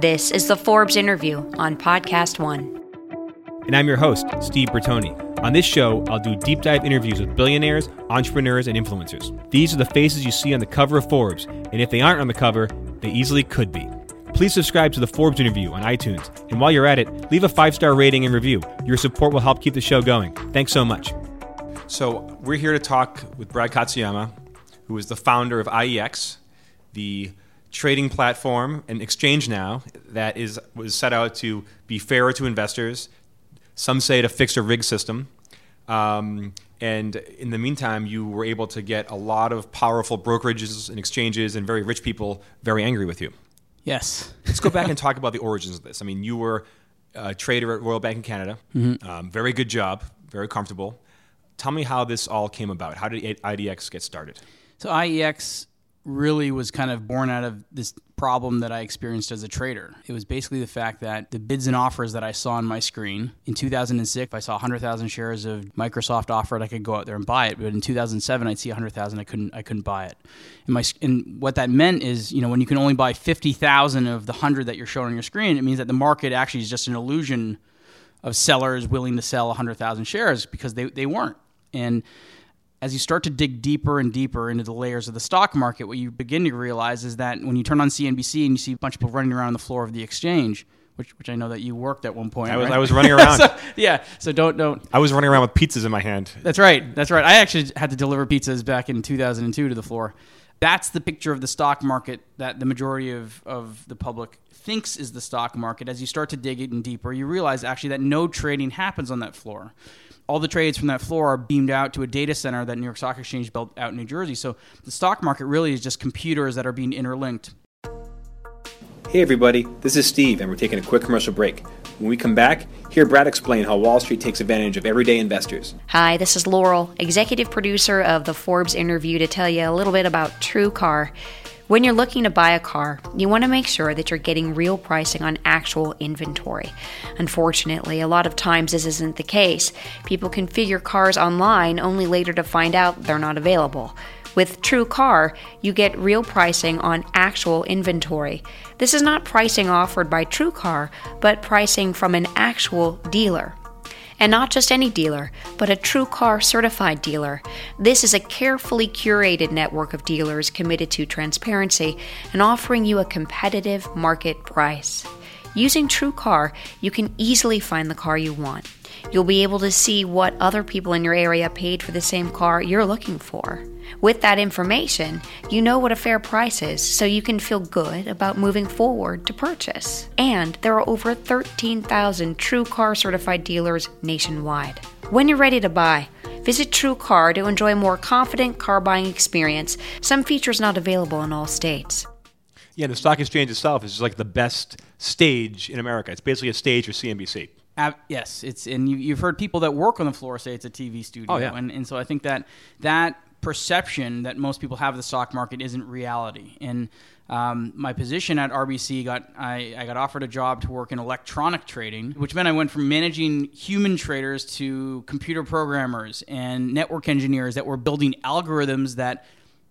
This is the Forbes interview on Podcast One. And I'm your host, Steve Bertoni. On this show, I'll do deep dive interviews with billionaires, entrepreneurs, and influencers. These are the faces you see on the cover of Forbes, and if they aren't on the cover, they easily could be. Please subscribe to the Forbes interview on iTunes, and while you're at it, leave a five star rating and review. Your support will help keep the show going. Thanks so much. So, we're here to talk with Brad Katsuyama, who is the founder of IEX, the trading platform and exchange now that is was set out to be fairer to investors. Some say it a fixed or rigged system. Um, and in the meantime, you were able to get a lot of powerful brokerages and exchanges and very rich people very angry with you. Yes. Let's go back and talk about the origins of this. I mean, you were a trader at Royal Bank in Canada. Mm-hmm. Um, very good job, very comfortable. Tell me how this all came about. How did IEX get started? So IEX really was kind of born out of this problem that I experienced as a trader. It was basically the fact that the bids and offers that I saw on my screen in 2006, if I saw 100,000 shares of Microsoft offered, I could go out there and buy it. But in 2007, I'd see 100,000, I couldn't, I couldn't buy it. And my, and what that meant is, you know, when you can only buy 50,000 of the 100 that you're showing on your screen, it means that the market actually is just an illusion of sellers willing to sell 100,000 shares because they, they weren't. And as you start to dig deeper and deeper into the layers of the stock market, what you begin to realize is that when you turn on CNBC and you see a bunch of people running around on the floor of the exchange, which, which I know that you worked at one point. I was, right? I was running around. so, yeah, so don't don't. I was running around with pizzas in my hand. That's right. That's right. I actually had to deliver pizzas back in 2002 to the floor. That's the picture of the stock market that the majority of, of the public thinks is the stock market. As you start to dig it in deeper, you realize actually that no trading happens on that floor all the trades from that floor are beamed out to a data center that New York Stock Exchange built out in New Jersey. So the stock market really is just computers that are being interlinked. Hey everybody, this is Steve, and we're taking a quick commercial break. When we come back, hear Brad explain how Wall Street takes advantage of everyday investors. Hi, this is Laurel, executive producer of the Forbes interview, to tell you a little bit about TrueCar. When you're looking to buy a car, you want to make sure that you're getting real pricing on actual inventory. Unfortunately, a lot of times this isn't the case. People configure cars online only later to find out they're not available. With TrueCar, you get real pricing on actual inventory. This is not pricing offered by TrueCar, but pricing from an actual dealer. And not just any dealer, but a TrueCar certified dealer. This is a carefully curated network of dealers committed to transparency and offering you a competitive market price. Using TrueCar, you can easily find the car you want. You'll be able to see what other people in your area paid for the same car you're looking for. With that information, you know what a fair price is, so you can feel good about moving forward to purchase. And there are over 13,000 TrueCar certified dealers nationwide. When you're ready to buy, visit TrueCar to enjoy a more confident car buying experience. Some features not available in all states. Yeah, the stock exchange itself is like the best stage in America. It's basically a stage for CNBC. Uh, yes, it's and you, have heard people that work on the floor say it's a TV studio. Oh, yeah. and, and so I think that that perception that most people have of the stock market isn't reality. And um, my position at RBC got I, I, got offered a job to work in electronic trading, which meant I went from managing human traders to computer programmers and network engineers that were building algorithms that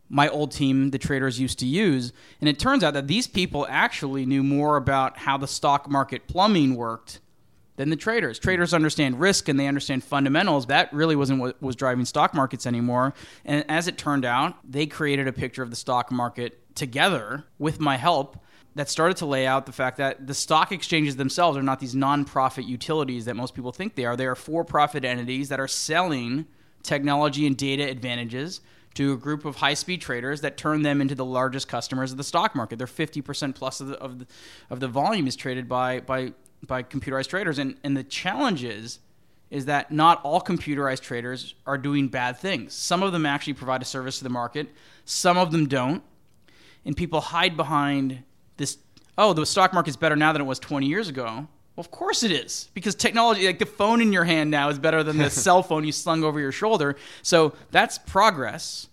my old team, the traders, used to use. And it turns out that these people actually knew more about how the stock market plumbing worked than the traders. Traders understand risk and they understand fundamentals. That really wasn't what was driving stock markets anymore. And as it turned out, they created a picture of the stock market together with my help that started to lay out the fact that the stock exchanges themselves are not these nonprofit utilities that most people think they are. They are for profit entities that are selling technology and data advantages to a group of high speed traders that turn them into the largest customers of the stock market. They're 50% plus of the, of the, of the volume is traded by, by by computerized traders. And, and the challenge is, is that not all computerized traders are doing bad things. Some of them actually provide a service to the market, some of them don't. And people hide behind this oh, the stock market's better now than it was 20 years ago. Well, of course it is, because technology, like the phone in your hand now, is better than the cell phone you slung over your shoulder. So that's progress.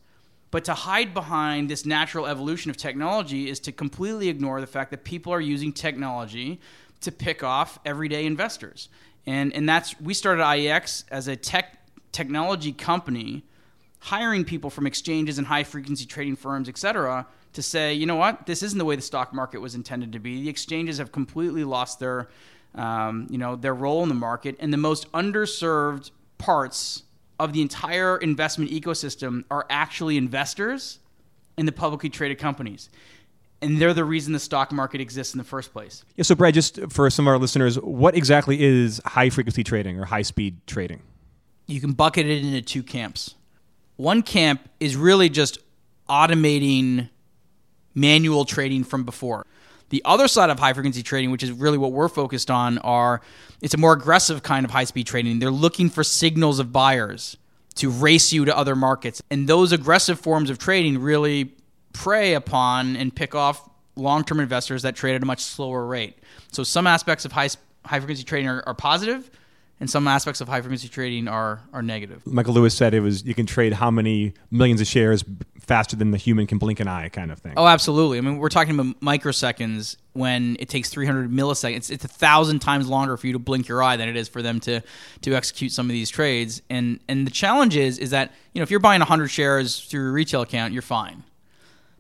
But to hide behind this natural evolution of technology is to completely ignore the fact that people are using technology to pick off everyday investors. And, and that's, we started IEX as a tech technology company, hiring people from exchanges and high frequency trading firms, et cetera, to say, you know what, this isn't the way the stock market was intended to be. The exchanges have completely lost their, um, you know, their role in the market, and the most underserved parts of the entire investment ecosystem are actually investors in the publicly traded companies. And they're the reason the stock market exists in the first place. Yeah, so Brad, just for some of our listeners, what exactly is high frequency trading or high speed trading? You can bucket it into two camps. One camp is really just automating manual trading from before. The other side of high frequency trading, which is really what we're focused on, are it's a more aggressive kind of high speed trading. They're looking for signals of buyers to race you to other markets. And those aggressive forms of trading really prey upon and pick off long term investors that trade at a much slower rate. So some aspects of high, high frequency trading are, are positive, and some aspects of high frequency trading are are negative. Michael Lewis said it was you can trade how many millions of shares faster than the human can blink an eye, kind of thing. Oh, absolutely. I mean, we're talking about microseconds when it takes 300 milliseconds. It's, it's a thousand times longer for you to blink your eye than it is for them to to execute some of these trades. And and the challenge is is that you know if you're buying 100 shares through your retail account, you're fine.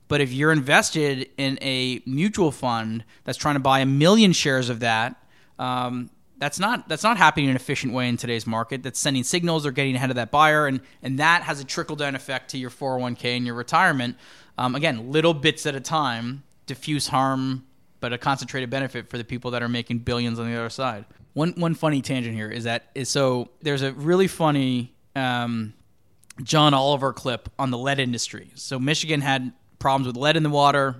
But if you're invested in a mutual fund that's trying to buy a million shares of that, um, that's not that's not happening in an efficient way in today's market. That's sending signals or getting ahead of that buyer, and and that has a trickle down effect to your 401k and your retirement. Um, again, little bits at a time, diffuse harm, but a concentrated benefit for the people that are making billions on the other side. One one funny tangent here is that is so there's a really funny um, John Oliver clip on the lead industry. So Michigan had problems with lead in the water.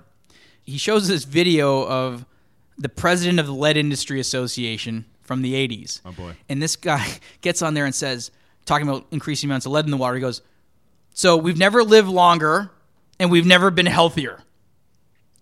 He shows this video of the president of the Lead Industry Association from the 80s. Oh, boy. And this guy gets on there and says, talking about increasing amounts of lead in the water, he goes, So we've never lived longer and we've never been healthier.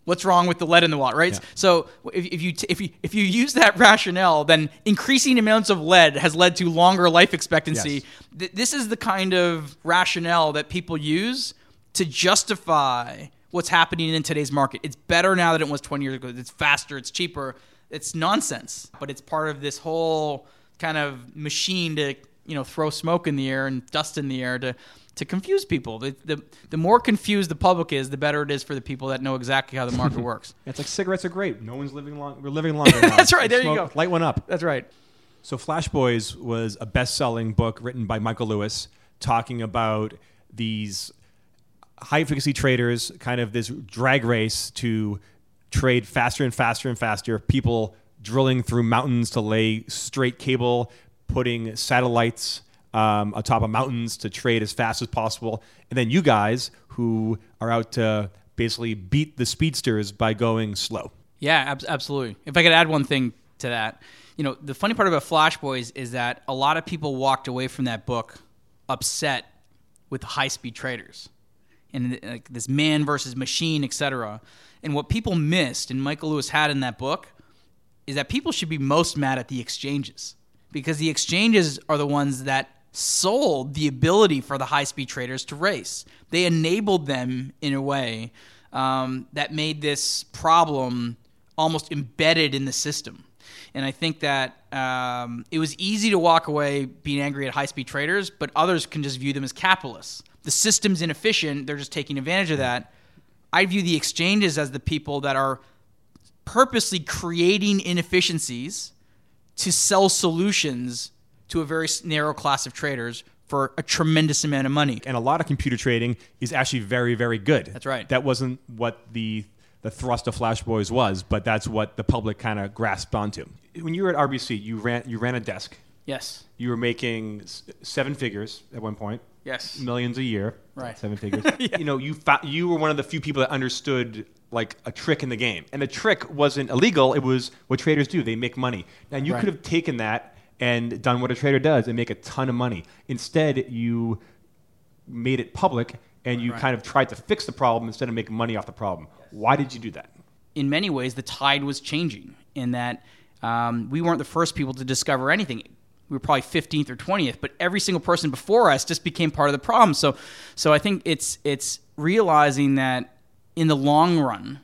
What's wrong with the lead in the water, right? Yeah. So if, if you t- if you if you use that rationale, then increasing amounts of lead has led to longer life expectancy. Yes. Th- this is the kind of rationale that people use to justify what's happening in today's market. It's better now than it was 20 years ago. It's faster, it's cheaper. It's nonsense, but it's part of this whole kind of machine to, you know, throw smoke in the air and dust in the air to to confuse people. The, the, the more confused the public is, the better it is for the people that know exactly how the market works. It's like cigarettes are great. No one's living long. We're living longer now. That's right, there you go. Light one up. That's right. So Flash Boys was a best-selling book written by Michael Lewis talking about these high frequency traders, kind of this drag race to trade faster and faster and faster. People drilling through mountains to lay straight cable, putting satellites um, atop of mountains to trade as fast as possible. And then you guys who are out to basically beat the speedsters by going slow. Yeah, ab- absolutely. If I could add one thing to that, you know, the funny part about Flash Boys is that a lot of people walked away from that book upset with high speed traders and like this man versus machine, etc. And what people missed, and Michael Lewis had in that book, is that people should be most mad at the exchanges because the exchanges are the ones that sold the ability for the high speed traders to race. They enabled them in a way um, that made this problem almost embedded in the system. And I think that um, it was easy to walk away being angry at high speed traders, but others can just view them as capitalists. The system's inefficient, they're just taking advantage of that. I view the exchanges as the people that are purposely creating inefficiencies to sell solutions to a very narrow class of traders for a tremendous amount of money. and a lot of computer trading is actually very, very good. That's right. That wasn't what the the thrust of Flash Boys was, but that's what the public kind of grasped onto. When you were at RBC, you ran you ran a desk. Yes. You were making seven figures at one point, Yes. millions a year. Right. Seven figures. You know, you fa- you were one of the few people that understood like a trick in the game, and the trick wasn't illegal. It was what traders do. They make money. And you Right. could have taken that and done what a trader does and make a ton of money. Instead, you made it public and you Right. kind of tried to fix the problem instead of making money off the problem. Why did you do that? in many ways, the tide was changing in that um, we weren't the first people to discover anything. We were probably 15th or 20th, but every single person before us just became part of the problem. So, so I think it's it's realizing that in the long run,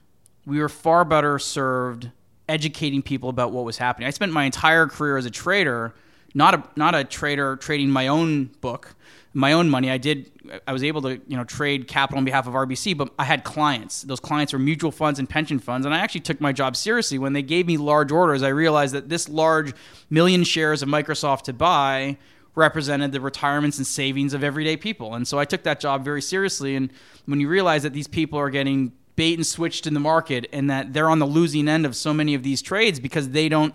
we were far better served educating people about what was happening. I spent my entire career as a trader not a not a trader trading my own book, my own money. I did. I was able to you know trade capital on behalf of RBC, but I had clients. Those clients were mutual funds and pension funds, and I actually took my job seriously when they gave me large orders. I realized that this large million shares of Microsoft to buy represented the retirements and savings of everyday people. And so I took that job very seriously. And when you realize that these people are getting bait and switched in the market and that they're on the losing end of so many of these trades because they don't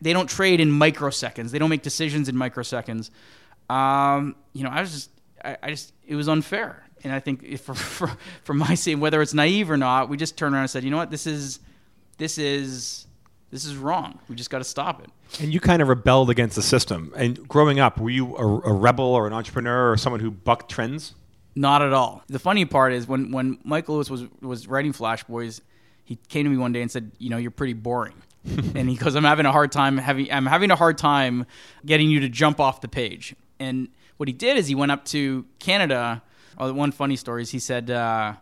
they don't trade in microseconds. They don't make decisions in microseconds. Um, you know, I was just I, I, just it was unfair. And I think if for, for, for my sake, whether it's naive or not, we just turned around and said, you know what, this is this is this is wrong. We just got to stop it. And you kind of rebelled against the system. And growing up, were you a, a, rebel or an entrepreneur or someone who bucked trends? Not at all. The funny part is when, when Michael Lewis was, was writing Flash Boys, he came to me one day and said, "You know, you're pretty boring." and he goes, "I'm having a hard time having I'm having a hard time getting you to jump off the page." And what he did is he went up to Canada. Oh, one funny story is he said. Uh,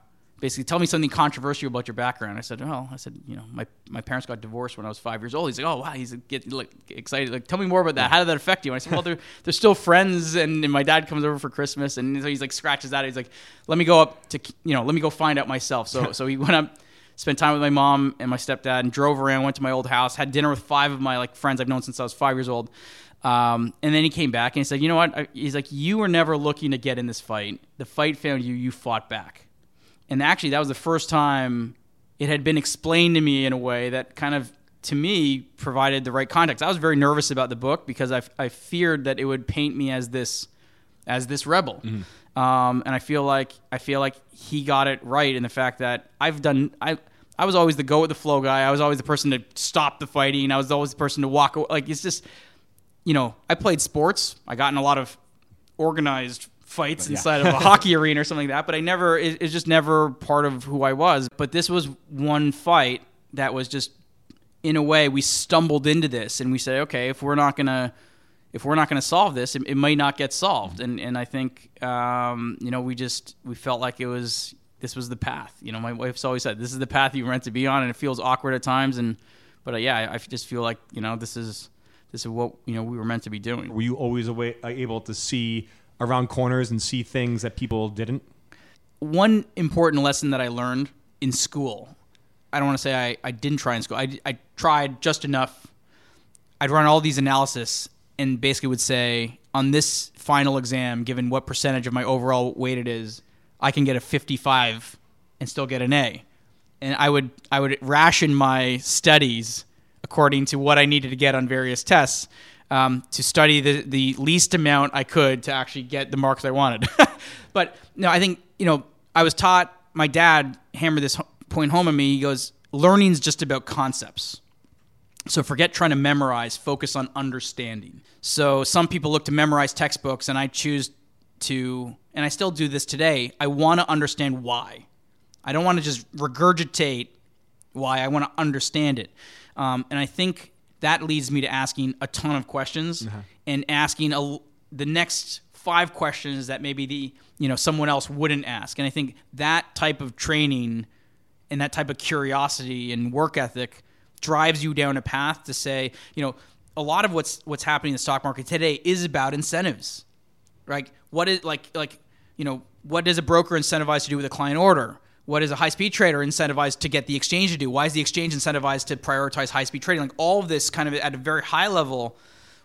basically tell me something controversial about your background. I said, well, I said, you know, my, my parents got divorced when I was five years old. He's like, oh wow, he's get like excited. Like, tell me more about that. How did that affect you? And I said, well, they're they're still friends, and, and my dad comes over for Christmas, and so he's like scratches that. He's like, let me go up to you know, let me go find out myself. So so he went up. Spent time with my mom and my stepdad, and drove around. Went to my old house, had dinner with five of my like friends I've known since I was five years old. Um, and then he came back and he said, "You know what?" He's like, "You were never looking to get in this fight. The fight found you. You fought back." and actually that was the first time it had been explained to me in a way that kind of to me provided the right context. I was very nervous about the book because I, I feared that it would paint me as this as this rebel. Mm-hmm. Um, and I feel like I feel like he got it right in the fact that I've done I I was always the go with the flow guy. I was always the person to stop the fighting. I was always the person to walk away. Like it's just you know, I played sports. I got in a lot of organized fights yeah. inside of a hockey arena or something like that. But I never, it, it's just never part of who I was. But this was one fight that was just, in a way, we stumbled into this and we said, okay, if we're not gonna, if we're not gonna solve this, it, it might not get solved. And and I think, um, you know, we just we felt like it was this was the path. You know, my wife's always said this is the path you were meant to be on, and it feels awkward at times. And but uh, yeah, I, I just feel like you know this is this is what you know we were meant to be doing. Were you always away, uh, able to see around corners and see things that people didn't? One important lesson that I learned in school. I don't want to say I, I didn't try in school. I, I tried just enough. I'd run all these analysis and basically would say on this final exam, given what percentage of my overall weight it is, I can get a 55 and still get an A. And I would I would ration my studies according to what I needed to get on various tests um, to study the, the least amount I could to actually get the marks I wanted. but no, I think, you know, I was taught, my dad hammered this point home at me. He goes, learning's just about concepts. So forget trying to memorize, focus on understanding. So some people look to memorize textbooks, and I choose to, and I still do this today. I want to understand why. I don't want to just regurgitate why. I want to understand it. Um, and I think that leads me to asking a ton of questions uh-huh. and asking a, the next five questions that maybe the you know someone else wouldn't ask. And I think that type of training and that type of curiosity and work ethic drives you down a path to say, you know, a lot of what's what's happening in the stock market today is about incentives. Right? What is like like you know, what does a broker incentivize to do with a client order? What is a high speed trader incentivized to get the exchange to do? Why is the exchange incentivized to prioritize high speed trading? Like all of this kind of at a very high level.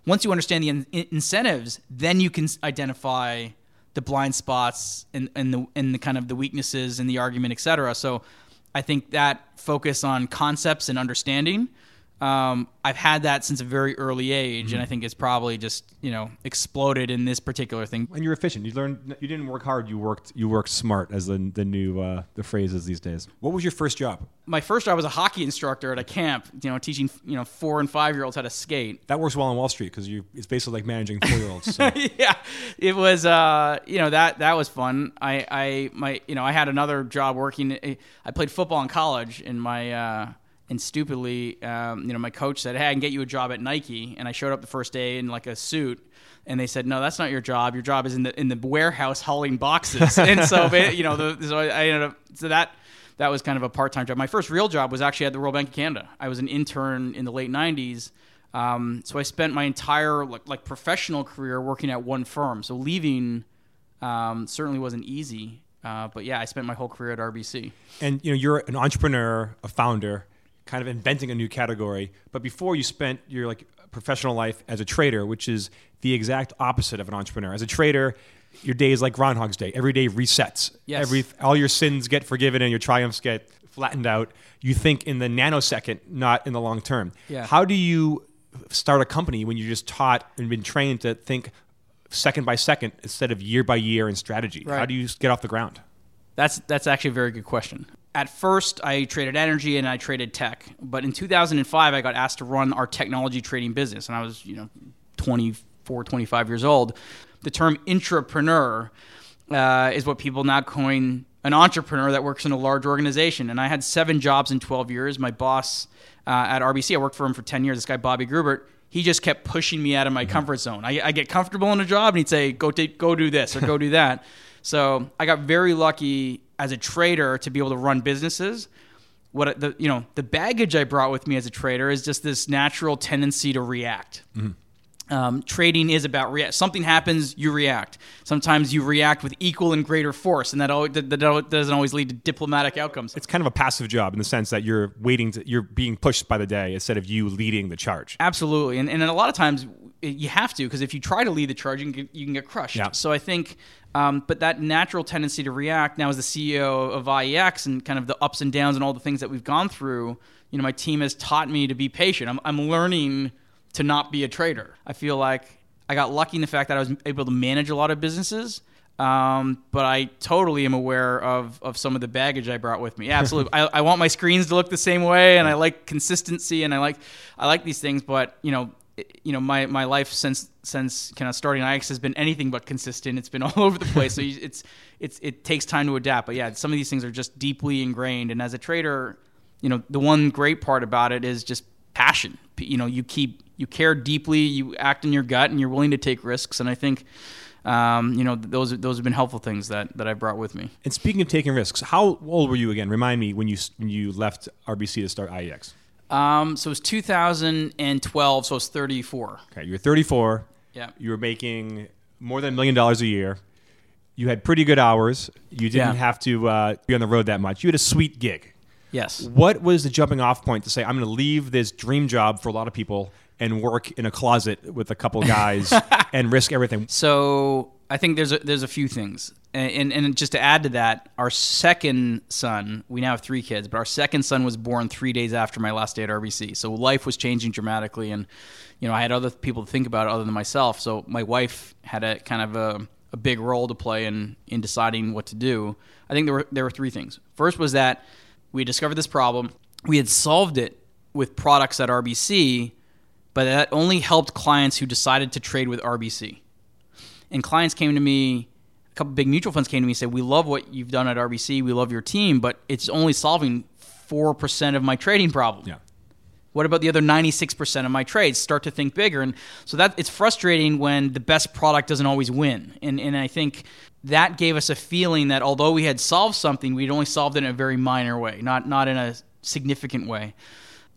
Once you understand the in- incentives, then you can identify the blind spots and, and the and the kind of the weaknesses in the argument, et cetera. So I think that focus on concepts and understanding um, I've had that since a very early age, mm-hmm. and I think it's probably just you know exploded in this particular thing. And you're efficient. You learned. You didn't work hard. You worked. You worked smart, as the the new uh, the phrases these days. What was your first job? My first job was a hockey instructor at a camp. You know, teaching you know four and five year olds how to skate. That works well on Wall Street because you it's basically like managing four year olds. So. yeah, it was. Uh, you know that that was fun. I I my you know I had another job working. I played football in college, and my uh, and stupidly, um, you know, my coach said, "Hey, I can get you a job at Nike." And I showed up the first day in like a suit, and they said, "No, that's not your job. Your job is in the in the warehouse hauling boxes." and so, you know, the, so I ended up so that that was kind of a part time job. My first real job was actually at the Royal Bank of Canada. I was an intern in the late '90s. Um, so I spent my entire like, like professional career working at one firm. So leaving um, certainly wasn't easy. Uh, but yeah, I spent my whole career at RBC. And you know, you're an entrepreneur, a founder, kind of inventing a new category. But before you spent your like professional life as a trader, which is the exact opposite of an entrepreneur. As a trader, your day is like Groundhog's Day. Every day resets. Yes. Every all your sins get forgiven and your triumphs get flattened out. You think in the nanosecond, not in the long term. Yeah. How do you start a company when you're just taught and been trained to think second by second instead of year by year in strategy? How do you get off the ground? That's that's actually a very good question. At first, I traded energy and I traded tech, but in 2005, I got asked to run our technology trading business, and I was you know 24, 25 years old. The term intrapreneur uh, is what people now coin an entrepreneur that works in a large organization. And I had seven jobs in 12 years. My boss uh, at RBC, I worked for him for 10 years. This guy Bobby Grubert. He just kept pushing me out of my comfort zone. I, I get comfortable in a job, and he'd say, "Go take, go do this or go do that." So I got very lucky as a trader to be able to run businesses. What the you know the baggage I brought with me as a trader is just this natural tendency to react. Um, trading is about react. Something happens, you react. Sometimes you react with equal and greater force, and that, al- that, that doesn't always lead to diplomatic outcomes. It's kind of a passive job in the sense that you're waiting to, you're being pushed by the day instead of you leading the charge. Absolutely, and, and a lot of times you have to because if you try to lead the charge, you can get, you can get crushed. Yeah. So I think, um, but that natural tendency to react now as the CEO of IEX and kind of the ups and downs and all the things that we've gone through, you know, my team has taught me to be patient. I'm, I'm learning to not be a trader. I feel like I got lucky in the fact that I was able to manage a lot of businesses. Um, but I totally am aware of, of some of the baggage I brought with me. Absolutely. I, I want my screens to look the same way, and I like consistency, and I like I like these things. But you know, you know, my, my life since since kind of starting IEX has been anything but consistent. It's been all over the place. so you, it's it's it takes time to adapt. But yeah, some of these things are just deeply ingrained. And as a trader, you know, the one great part about it is just passion. You know, you keep you care deeply, you act in your gut, and you're willing to take risks. And I think, um, you know, those those have been helpful things that that I brought with me. And speaking of taking risks, how old were you again? Remind me when you when you left RBC to start IEX. Um, so it was 2012, so I was 34. Okay, you were 34. Yeah. You were making more than a million dollars a year. You had pretty good hours. You didn't Yeah. have to uh, be on the road that much. You had a sweet gig. Yes. What was the jumping off point to say, I'm going to leave this dream job for a lot of people and work in a closet with a couple guys and risk everything? So I think there's a, there's a few things, and, and and just to add to that, our second son, we now have three kids, but our second son was born three days after my last day at RBC. So life was changing dramatically, and you know I had other people to think about other than myself. So my wife had a kind of a, a big role to play in in deciding what to do. I think there were there were three things. First was that we discovered this problem, we had solved it with products at RBC, but that only helped clients who decided to trade with RBC and clients came to me a couple big mutual funds came to me and said we love what you've done at rbc we love your team but it's only solving 4% of my trading problem. Yeah. what about the other 96% of my trades? Start to think bigger. And so that it's frustrating when the best product doesn't always win. And, and i think that gave us a feeling that although we had solved something we'd only solved it in a very minor way not not in a significant way.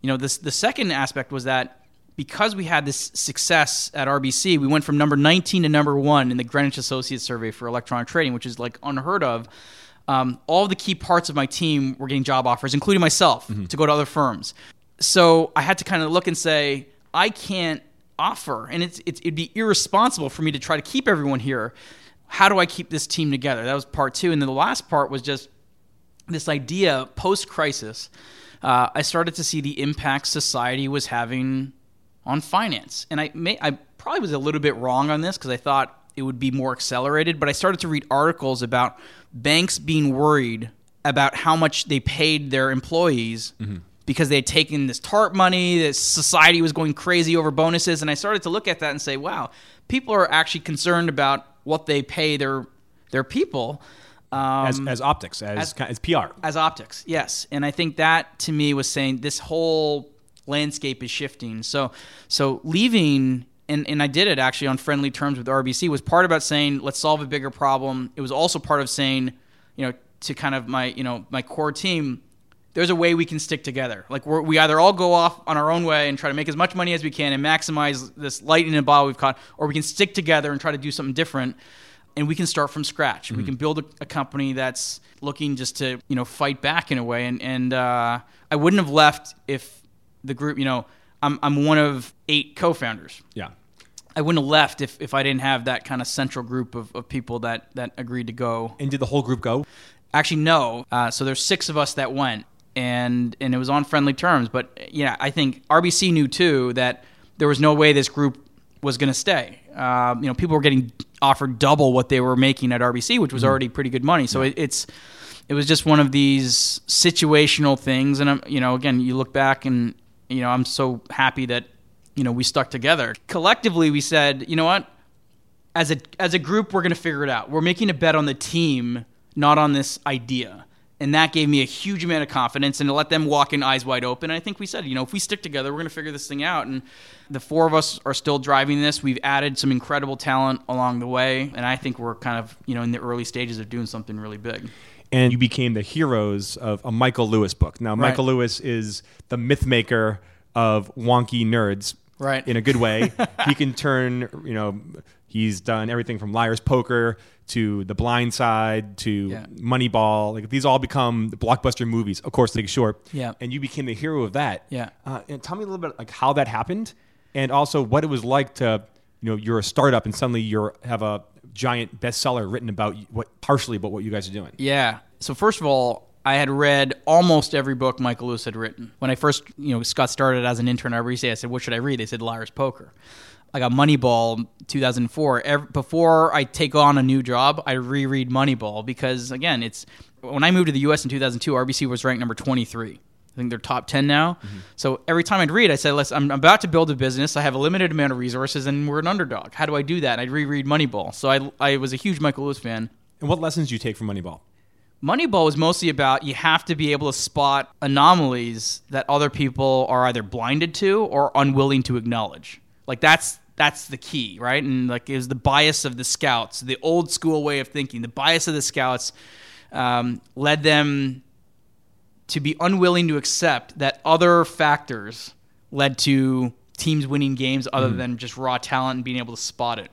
You know this the second aspect was that because we had this success at RBC, we went from number 19 to number one in the Greenwich Associates survey for electronic trading, which is like unheard of. Um, all the key parts of my team were getting job offers, including myself, to go to other firms. So I had to kind of look and say, I can't offer, and it's, it's, it'd be irresponsible for me to try to keep everyone here. How do I keep this team together? That was part two. And then the last part was just this idea post crisis, uh, I started to see the impact society was having on finance. And I may, I probably was a little bit wrong on this because I thought it would be more accelerated, but I started to read articles about banks being worried about how much they paid their employees because they had taken this TARP money, that society was going crazy over bonuses. And I started to look at that and say, wow, people are actually concerned about what they pay their their people. Um, As, as optics, as, as PR. as optics, yes. And I think that to me was saying this whole landscape is shifting. So so leaving and, and I did it actually on friendly terms with RBC was part about saying let's solve a bigger problem. It was also part of saying, you know, to kind of my you know my core team, there's a way we can stick together. Like we're, we either all go off on our own way and try to make as much money as we can and maximize this lightning in a bottle we've caught, or we can stick together and try to do something different. And we can start from scratch. We can build a, a company that's looking just to you know fight back in a way. And and uh, I wouldn't have left if the group. You know, I'm I'm one of eight co-founders. Yeah. I wouldn't have left if, if I didn't have that kind of central group of, of people that, that agreed to go. And did the whole group go? Actually, no. Uh, so there's six of us that went, and and it was on friendly terms. But yeah, I think RBC knew too that there was no way this group was going to stay. Uh, you know, people were getting offered double what they were making at RBC, which was already pretty good money. So it, it's it was just one of these situational things. And I'm, you know, again, you look back and you know, I'm so happy that you know we stuck together collectively. We said, you know what, as a as a group, we're going to figure it out. We're making a bet on the team, not on this idea. And that gave me a huge amount of confidence and to let them walk in eyes wide open. And I think we said, you know, if we stick together, we're going to figure this thing out. And the four of us are still driving this. We've added some incredible talent along the way. And I think we're kind of, you know, in the early stages of doing something really big. And you became the heroes of a Michael Lewis book. Now, Right. Michael Lewis is the myth maker of wonky nerds. Right. In a good way. he can turn, you know, he's done everything from Liar's Poker to The Blind Side to Yeah. Moneyball. Like these all become blockbuster movies. Of course, Big Short. Yeah. And you became the hero of that. Yeah. Uh, and tell me a little bit like how that happened, and also what it was like to, you know, you're a startup and suddenly you're have a giant bestseller written about what partially about what you guys are doing. Yeah. So first of all, I had read almost every book Michael Lewis had written. When I first, you know, Scott started as an intern at RBC, I said, "What should I read?" They said, "Liar's Poker." I got Moneyball 2004. Ev before I take on a new job, I reread Moneyball because again, it's when I moved to the U.S. in 2002, RBC was ranked number 23. I think they're top 10 now. So every time I'd read, I said, Listen, I'm about to build a business. I have a limited amount of resources and we're an underdog. How do I do that? And I'd reread Moneyball. So I, I was a huge Michael Lewis fan. And what lessons do you take from Moneyball? Moneyball was mostly about you have to be able to spot anomalies that other people are either blinded to or unwilling to acknowledge. Like that's that's the key, right? And like is the bias of the scouts, the old school way of thinking. The bias of the scouts um, led them to be unwilling to accept that other factors led to teams winning games other than just raw talent and being able to spot it.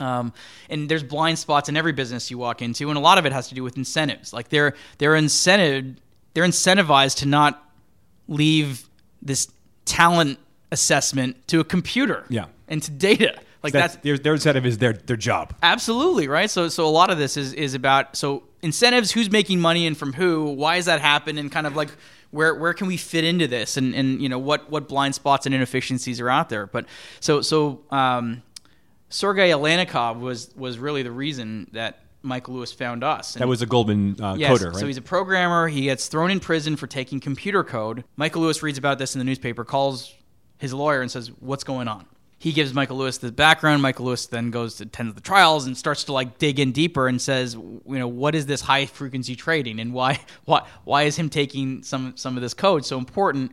Um, and there's blind spots in every business you walk into, and a lot of it has to do with incentives. Like they're they're incented they're incentivized to not leave this talent assessment to a computer, Yeah. and to data. Like That's, that's their, their incentive is their their job. Absolutely, right? So so a lot of this is is about so incentives, who's making money and from who, why is that happen and kind of like where where can we fit into this and and you know what what blind spots and inefficiencies are out there. But so so um Sergey Aleynikov was was really the reason that Michael Lewis found us. That was a Goldman uh, Yes, coder, right? So he's a programmer. He gets thrown in prison for taking computer code. Michael Lewis reads about this in the newspaper, calls his lawyer, and says, "What's going on?" He gives Michael Lewis the background. Michael Lewis then goes to attend the trials and starts to like dig in deeper and says, "You know, what is this high frequency trading and why why why is him taking some some of this code so important?"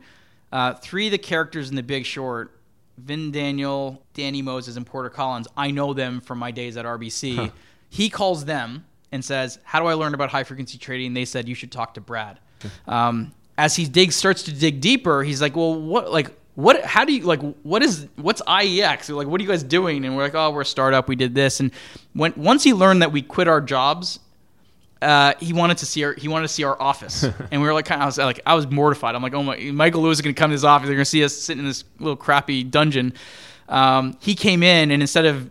Uh, three of the characters in The Big Short. Vin Daniel, Danny Moses, and Porter Collins. I know them from my days at RBC. He calls them and says, "How do I learn about high frequency trading?" They said, "You should talk to Brad." Um, as he digs, starts to dig deeper, he's like, "Well, what? Like, what? How do you like? What is? What's IEX? Like, what are you guys doing?" And we're like, "Oh, we're a startup. We did this." And when once he learned that we quit our jobs, uh, he wanted to see our he wanted to see our office, and we were like, kind of, I was like, I was mortified. I'm like, oh my, Michael Lewis is going to come to his office. They're going to see us sitting in this little crappy dungeon. Um, he came in, and instead of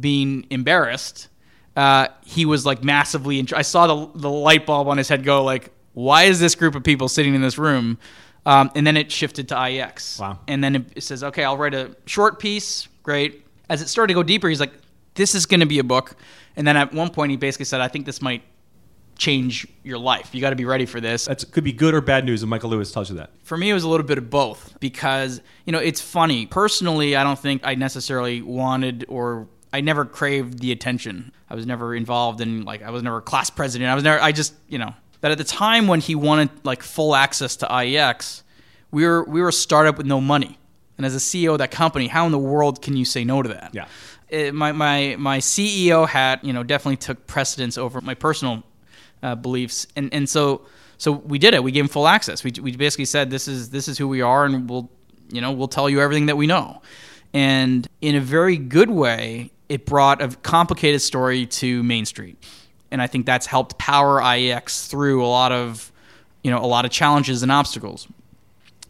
being embarrassed, uh, he was like massively. Int- I saw the the light bulb on his head go like, why is this group of people sitting in this room? Um, and then it shifted to IEX. Wow. And then it says, okay, I'll write a short piece. Great. As it started to go deeper, he's like, this is going to be a book. And then at one point, he basically said, I think this might change your life. You got to be ready for this. That could be good or bad news, and Michael Lewis tells you that. For me, it was a little bit of both because, you know, it's funny. Personally, I don't think I necessarily wanted or I never craved the attention. I was never involved in, like, I was never class president. I was never, I just, you know, but at the time when he wanted, like, full access to IEX, we were, we were a startup with no money. And as a CEO of that company, how in the world can you say no to that? Yeah. It, my, my, my CEO hat, you know, definitely took precedence over my personal uh, beliefs. And, and so, so we did it. We gave him full access. We, we basically said this is this is who we are, and we'll you know we'll tell you everything that we know. And in a very good way, it brought a complicated story to Main Street, and I think that's helped power IEX through a lot of you know a lot of challenges and obstacles.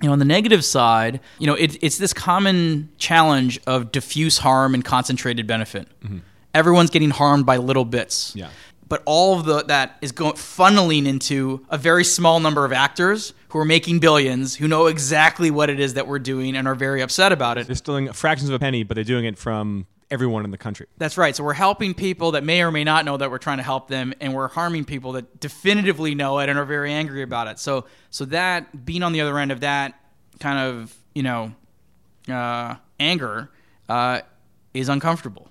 You know, on the negative side, you know, it, it's this common challenge of diffuse harm and concentrated benefit. Mm-hmm. Everyone's getting harmed by little bits. Yeah but all of the, that is going funneling into a very small number of actors who are making billions, who know exactly what it is that we're doing and are very upset about it. They're stealing fractions of a penny, but they're doing it from everyone in the country. That's right. So we're helping people that may or may not know that we're trying to help them, and we're harming people that definitively know it and are very angry about it. So, so that being on the other end of that kind of you know uh, anger uh, is uncomfortable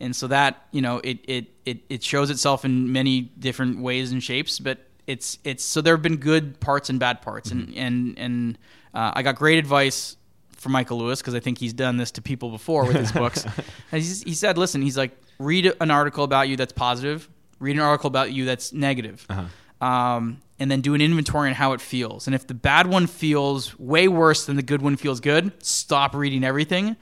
and so that you know it, it it it shows itself in many different ways and shapes but it's it's so there have been good parts and bad parts mm-hmm. and and and uh, I got great advice from Michael Lewis because I think he's done this to people before with his books he said listen he's like read an article about you that's positive read an article about you that's negative uh-huh. um, and then do an inventory on how it feels and if the bad one feels way worse than the good one feels good stop reading everything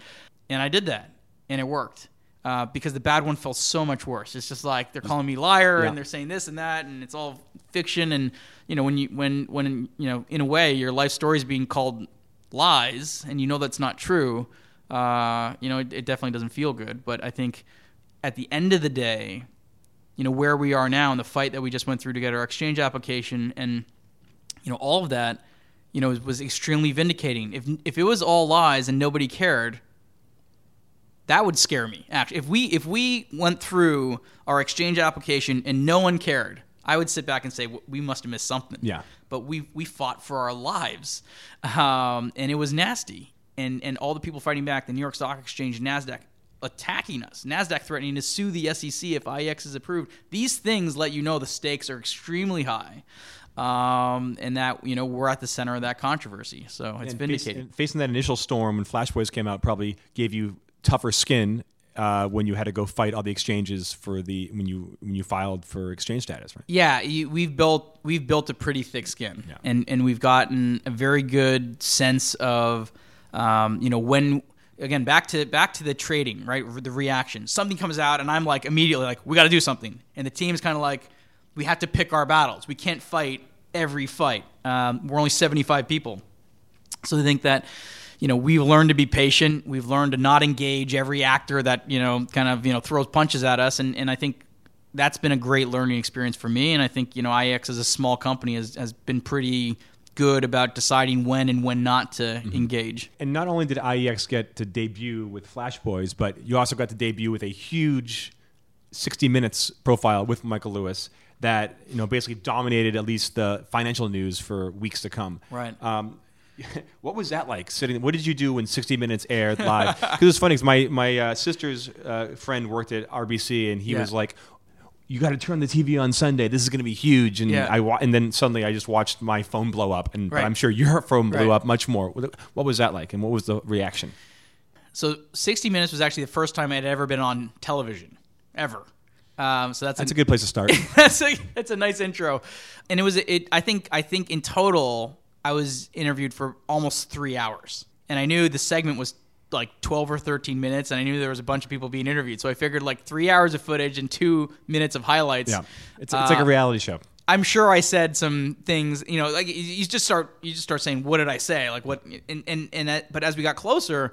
and I did that and it worked uh, because the bad one felt so much worse. It's just like they're calling me liar yeah. and they're saying this and that, and it's all fiction. And you know, when you when when you know, in a way, your life story is being called lies, and you know that's not true. Uh, you know, it, it definitely doesn't feel good. But I think at the end of the day, you know, where we are now and the fight that we just went through to get our exchange application, and you know, all of that, you know, was, was extremely vindicating. If if it was all lies and nobody cared that would scare me. Actually, if we if we went through our exchange application and no one cared, I would sit back and say we must have missed something. Yeah. But we we fought for our lives, um, and it was nasty. And and all the people fighting back, the New York Stock Exchange, Nasdaq, attacking us. Nasdaq threatening to sue the SEC if IEX is approved. These things let you know the stakes are extremely high. Um, and that you know we're at the center of that controversy, so it's and vindicated. Face, facing that initial storm when Flash Boys came out probably gave you tougher skin uh, when you had to go fight all the exchanges for the when you when you filed for exchange status, right? Yeah, you, we've built we've built a pretty thick skin, yeah. and and we've gotten a very good sense of um, you know when again back to back to the trading right the reaction something comes out and I'm like immediately like we got to do something, and the team's kind of like we have to pick our battles. We can't fight every fight. Um, we're only 75 people, so they think that you know, we've learned to be patient. We've learned to not engage every actor that, you know, kind of, you know, throws punches at us. And, and I think that's been a great learning experience for me. And I think, you know, IEX as a small company has, has been pretty good about deciding when and when not to mm-hmm. engage. And not only did IEX get to debut with Flash Boys, but you also got to debut with a huge 60 Minutes profile with Michael Lewis that you know basically dominated at least the financial news for weeks to come. Right. Um, what was that like sitting? What did you do when 60 Minutes aired live? Because it's funny. Cause my my uh, sister's uh, friend worked at RBC, and he yeah. was like, "You got to turn the TV on Sunday. This is going to be huge." And yeah. I wa- and then suddenly I just watched my phone blow up, and right. I'm sure your phone blew right. up much more. What was that like, and what was the reaction? So 60 Minutes was actually the first time I had ever been on television, ever. Um, so that's that's a, a, good place to start. that's a that's a nice intro, and it was it. I think I think in total I was interviewed for almost three hours, and I knew the segment was like 12 or 13 minutes and i knew there was a bunch of people being interviewed. So i figured like three hours of footage and two minutes of highlights yeah. It's, it's uh, like a uh, reality show. I'm sure i said some things you know like you just start you just start saying what did i say? Like what and and, and that, but as we got closer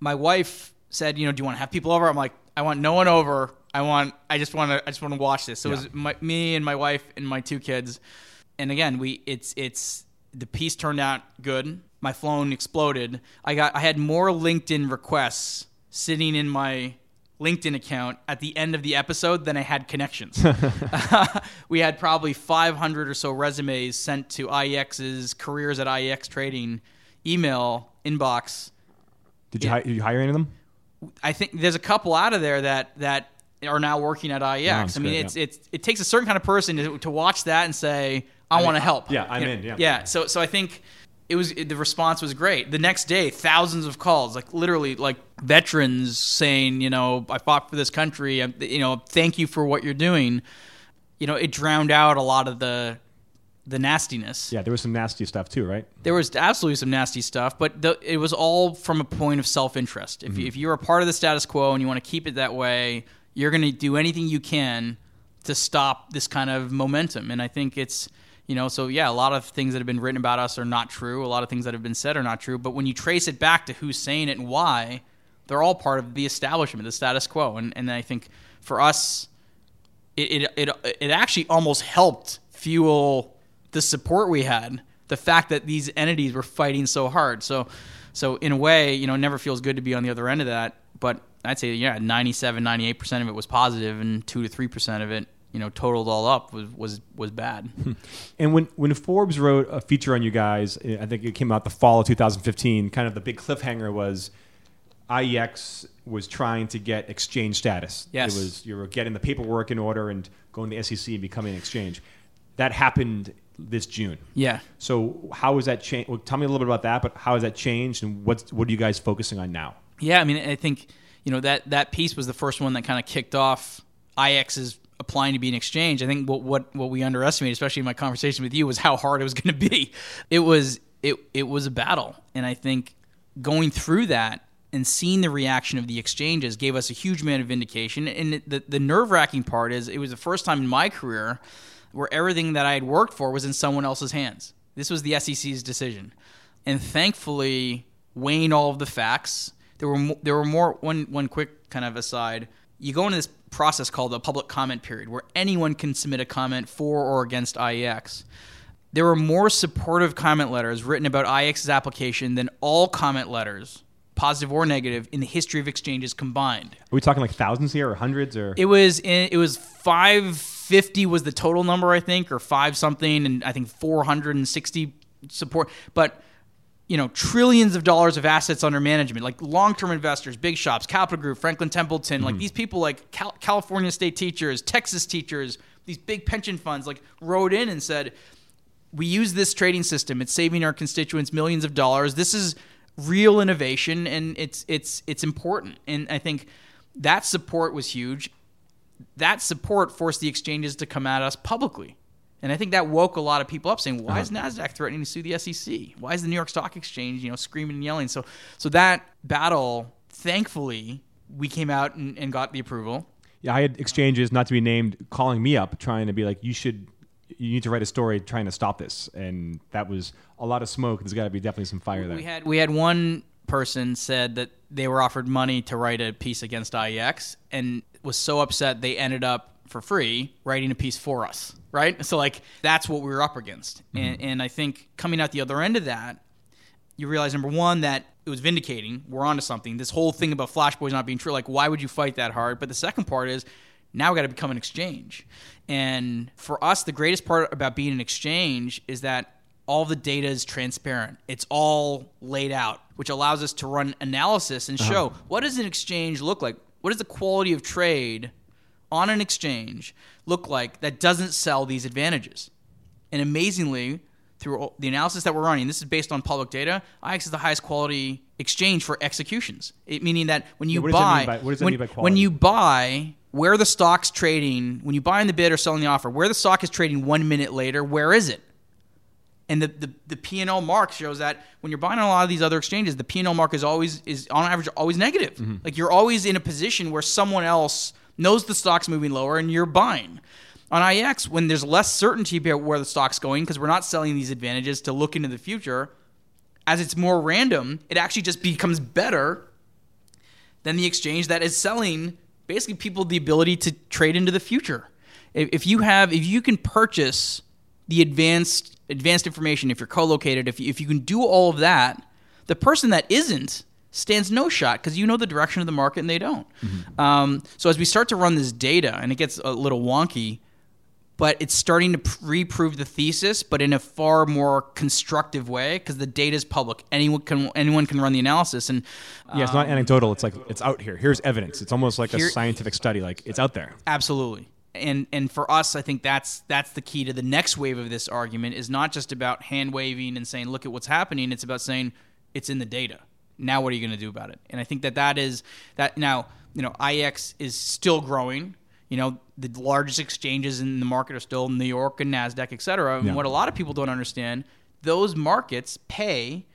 my wife said you know do you want to have people over? I'm like i want no one over. I want i just want to i just want to watch this. So yeah. it was my, me and my wife and my two kids. And again we it's it's the piece turned out good. My phone exploded. I got I had more LinkedIn requests sitting in my LinkedIn account at the end of the episode than I had connections. we had probably 500 or so resumes sent to IEX's careers at IEX Trading email inbox. Did you, it, did you hire any of them? I think there's a couple out of there that that are now working at IEX. Oh, I mean, good, it's yeah. it's it takes a certain kind of person to, to watch that and say, I, want to help. Yeah, I'm you know? in. Yeah. Yeah. So so I think it was the response was great. The next day, thousands of calls, like literally like veterans saying, you know, I fought for this country. you know, thank you for what you're doing. You know, it drowned out a lot of the the nastiness. Yeah, there was some nasty stuff too, right? There was absolutely some nasty stuff, but the, it was all from a point of self interest. If, mm-hmm. if you're a part of the status quo and you want to keep it that way, you're going to do anything you can to stop this kind of momentum. And I think it's, you know, so yeah, a lot of things that have been written about us are not true. A lot of things that have been said are not true. But when you trace it back to who's saying it and why, they're all part of the establishment, the status quo. And, and I think for us, it, it, it, it actually almost helped fuel the support we had. The fact that these entities were fighting so hard. So, so in a way, you know, it never feels good to be on the other end of that. But I'd say, yeah, 97, 98% of it was positive, and 2 to 3% of it, you know, totaled all up was, was, was bad. Hmm. And when, when Forbes wrote a feature on you guys, I think it came out the fall of 2015, kind of the big cliffhanger was IEX was trying to get exchange status. Yes. It was you were getting the paperwork in order and going to the SEC and becoming an exchange. That happened this June. Yeah. So how has that changed? Well, tell me a little bit about that, but how has that changed and what's, what are you guys focusing on now? Yeah, I mean, I think you know that that piece was the first one that kind of kicked off IEX's applying to be an exchange. I think what what what we underestimated, especially in my conversation with you, was how hard it was going to be. It was it it was a battle, and I think going through that and seeing the reaction of the exchanges gave us a huge amount of vindication. And the the nerve wracking part is it was the first time in my career where everything that I had worked for was in someone else's hands. This was the SEC's decision, and thankfully, weighing all of the facts there were mo- there were more one one quick kind of aside. You go into this process called a public comment period, where anyone can submit a comment for or against IEX. There were more supportive comment letters written about IEX's application than all comment letters, positive or negative, in the history of exchanges combined. Are we talking like thousands here or hundreds or? It was in, it was five fifty was the total number I think, or five something, and I think four hundred and sixty support, but you know trillions of dollars of assets under management like long-term investors big shops capital group franklin templeton like mm-hmm. these people like Cal- california state teachers texas teachers these big pension funds like wrote in and said we use this trading system. It's saving our constituents millions of dollars. This is real innovation and it's it's it's important. And i think that support was huge. That support forced the exchanges to come at us publicly and I think that woke a lot of people up, saying, "Why uh-huh. is Nasdaq threatening to sue the SEC? Why is the New York Stock Exchange, you know, screaming and yelling?" So, so that battle, thankfully, we came out and, and got the approval. Yeah, I had exchanges not to be named calling me up, trying to be like, "You should, you need to write a story trying to stop this," and that was a lot of smoke. There's got to be definitely some fire there. We had we had one person said that they were offered money to write a piece against IEX, and was so upset they ended up for free writing a piece for us right? So like that's what we were up against. Mm-hmm. and, and i think coming out the other end of that you realize number one that it was vindicating. We're onto something. This whole thing about flash boys not being true like why would you fight that hard? But the second part is now we got to become an exchange. And for us the greatest part about being an exchange is that all the data is transparent. It's all laid out which allows us to run analysis and show what does an exchange look like? What does the quality of trade on an exchange look like that doesn't sell these advantages? And amazingly, through the analysis that we're running, this is based on public data. IEX is the highest quality exchange for executions. It, meaning that when you buy, by- what does that when, when you buy, where the stock's trading, when you buy in the bid or selling the offer, where the stock is trading one minute later, where is it? And the, the, the P&L mark shows that when you're buying on a lot of these other exchanges, the P&L mark is always is on average always negative. Mm-hmm. Like you're always in a position where someone else knows the stock's moving lower and you're buying. On IEX, when there's less certainty about where the stock's going, because we're not selling these advantages to look into the future, as it's more random, it actually just becomes better than the exchange that is selling basically people the ability to trade into the future. If, if you have, if you can purchase the advanced advanced information, if you're co-located, if you, if you can do all of that, the person that isn't stands no shot because you know the direction of the market and they don't. Um, so as we start to run this data, and it gets a little wonky, but it's starting to pr- reprove the thesis, but in a far more constructive way because the data is public. Anyone can anyone can run the analysis, and yeah, it's not anecdotal. It's like it's out here. Here's evidence. It's almost like a scientific study. Like it's out there. Absolutely. And and for us, I think that's that's the key to the next wave of this argument is not just about hand waving and saying look at what's happening. It's about saying it's in the data. Now what are you going to do about it? And I think that that is that now you know IEX is still growing. you know, the largest exchanges in the market are still New York and Nasdaq, et cetera. And Yeah. what a lot of people don't understand, those markets pay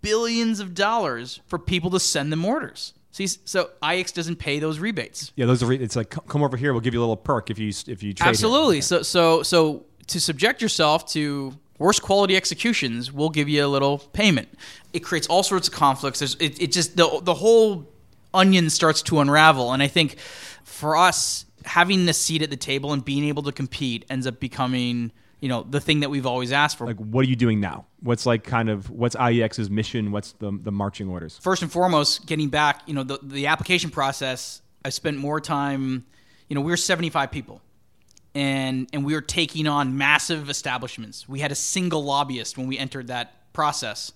billions of dollars for people to send them orders. See, so IEX doesn't pay those rebates. Yeah, those are. Re- it's like come over here. We'll give you a little perk if you if you trade. here. Absolutely. So so so to subject yourself to worse quality executions, we'll give you a little payment. It creates all sorts of conflicts. There's it, it just the the whole onion starts to unravel. And I think for us, having the seat at the table and being able to compete ends up becoming you know the thing that we've always asked for. Like, what are you doing now? What's like kind of what's IEX's mission? What's the the marching orders? first and foremost, getting back, you know, the, the application process, I spent more time, you know, we were 75 people and, and we were taking on massive establishments. We had a single lobbyist when we entered that process.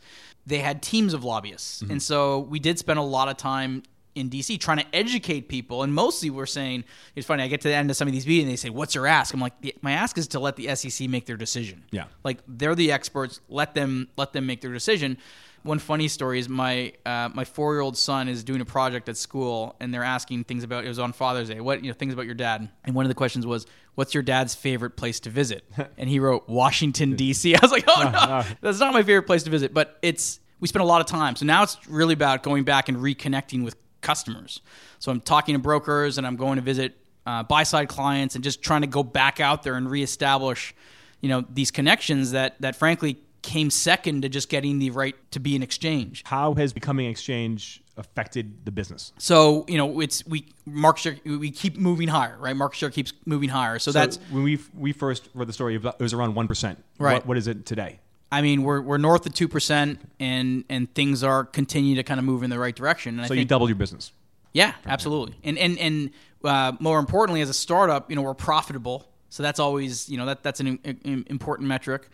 They had teams of lobbyists. And mm-hmm. so we did spend a lot of time in DC trying to educate people. And mostly we're saying, it's funny, I get to the end of some of these meetings and they say, what's your ask? I'm like, my ask is to let the SEC make their decision. Yeah. Like they're the experts. Let them let them make their decision. One funny story is my uh, my four year old son is doing a project at school and they're asking things about it was on Father's Day. What you know things about your dad? And one of the questions was, "What's your dad's favorite place to visit?" And he wrote Washington D.C. I was like, "Oh no, that's not my favorite place to visit." But it's we spent a lot of time. So now it's really about going back and reconnecting with customers. So I'm talking to brokers and I'm going to visit uh, buy side clients and just trying to go back out there and reestablish, you know, these connections that that frankly came second to just getting the right to be an exchange. How has becoming exchange affected the business? So you know, it's we market share we keep moving higher, right? Market share keeps moving higher. So, that's when we we first read the story, it was around one percent. Right. What, what is it today? I mean, we're we're north of two percent, and and things are continue to kind of move in the right direction. And So I you think, doubled your business. Yeah, absolutely. And and and uh, more importantly, as a startup, you know, we're profitable. So that's always you know that that's an im- important metric.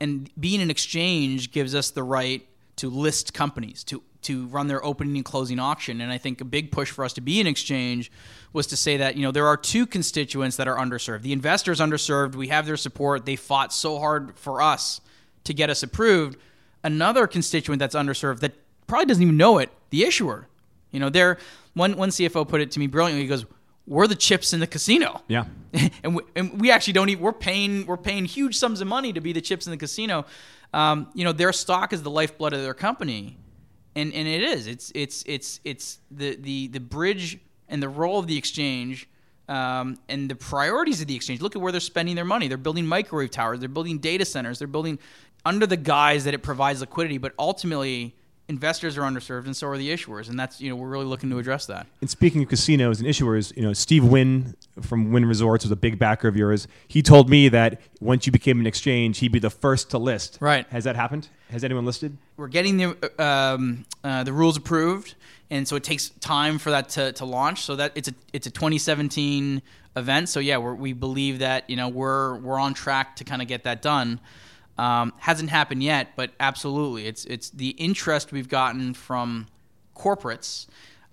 And being an exchange gives us the right to list companies to to run their opening and closing auction. And I think a big push for us to be an exchange was to say that you know there are two constituents that are underserved. The investors underserved. We have their support. They fought so hard for us to get us approved. Another constituent that's underserved that probably doesn't even know it, the issuer. You know, they're one one CFO put it to me brilliantly. He goes, "We're the chips in the casino." Yeah. and, we, and we actually don't even we're paying we're paying huge sums of money to be the chips in the casino. Um, you know, their stock is the lifeblood of their company, and and it is. It's it's it's it's the the the bridge and the role of the exchange. Um, and the priorities of the exchange. Look at where they're spending their money. They're building microwave towers. They're building data centers. They're building under the guise that it provides liquidity, but ultimately investors are underserved and so are the issuers, and that's you know we're really looking to address that. And speaking of casinos and issuers, you know, Steve Wynn from Wynn Resorts was a big backer of yours. He told me that once you became an exchange, he'd be the first to list. Right. Has that happened? Has anyone listed? we're getting the um, uh, the rules approved, and so it takes time for that to, to launch. So that it's a it's a 2017 event. So yeah, we're, we believe that you know we're we're on track to kind of get that done. Um, hasn't happened yet, but absolutely, it's it's the interest we've gotten from corporates,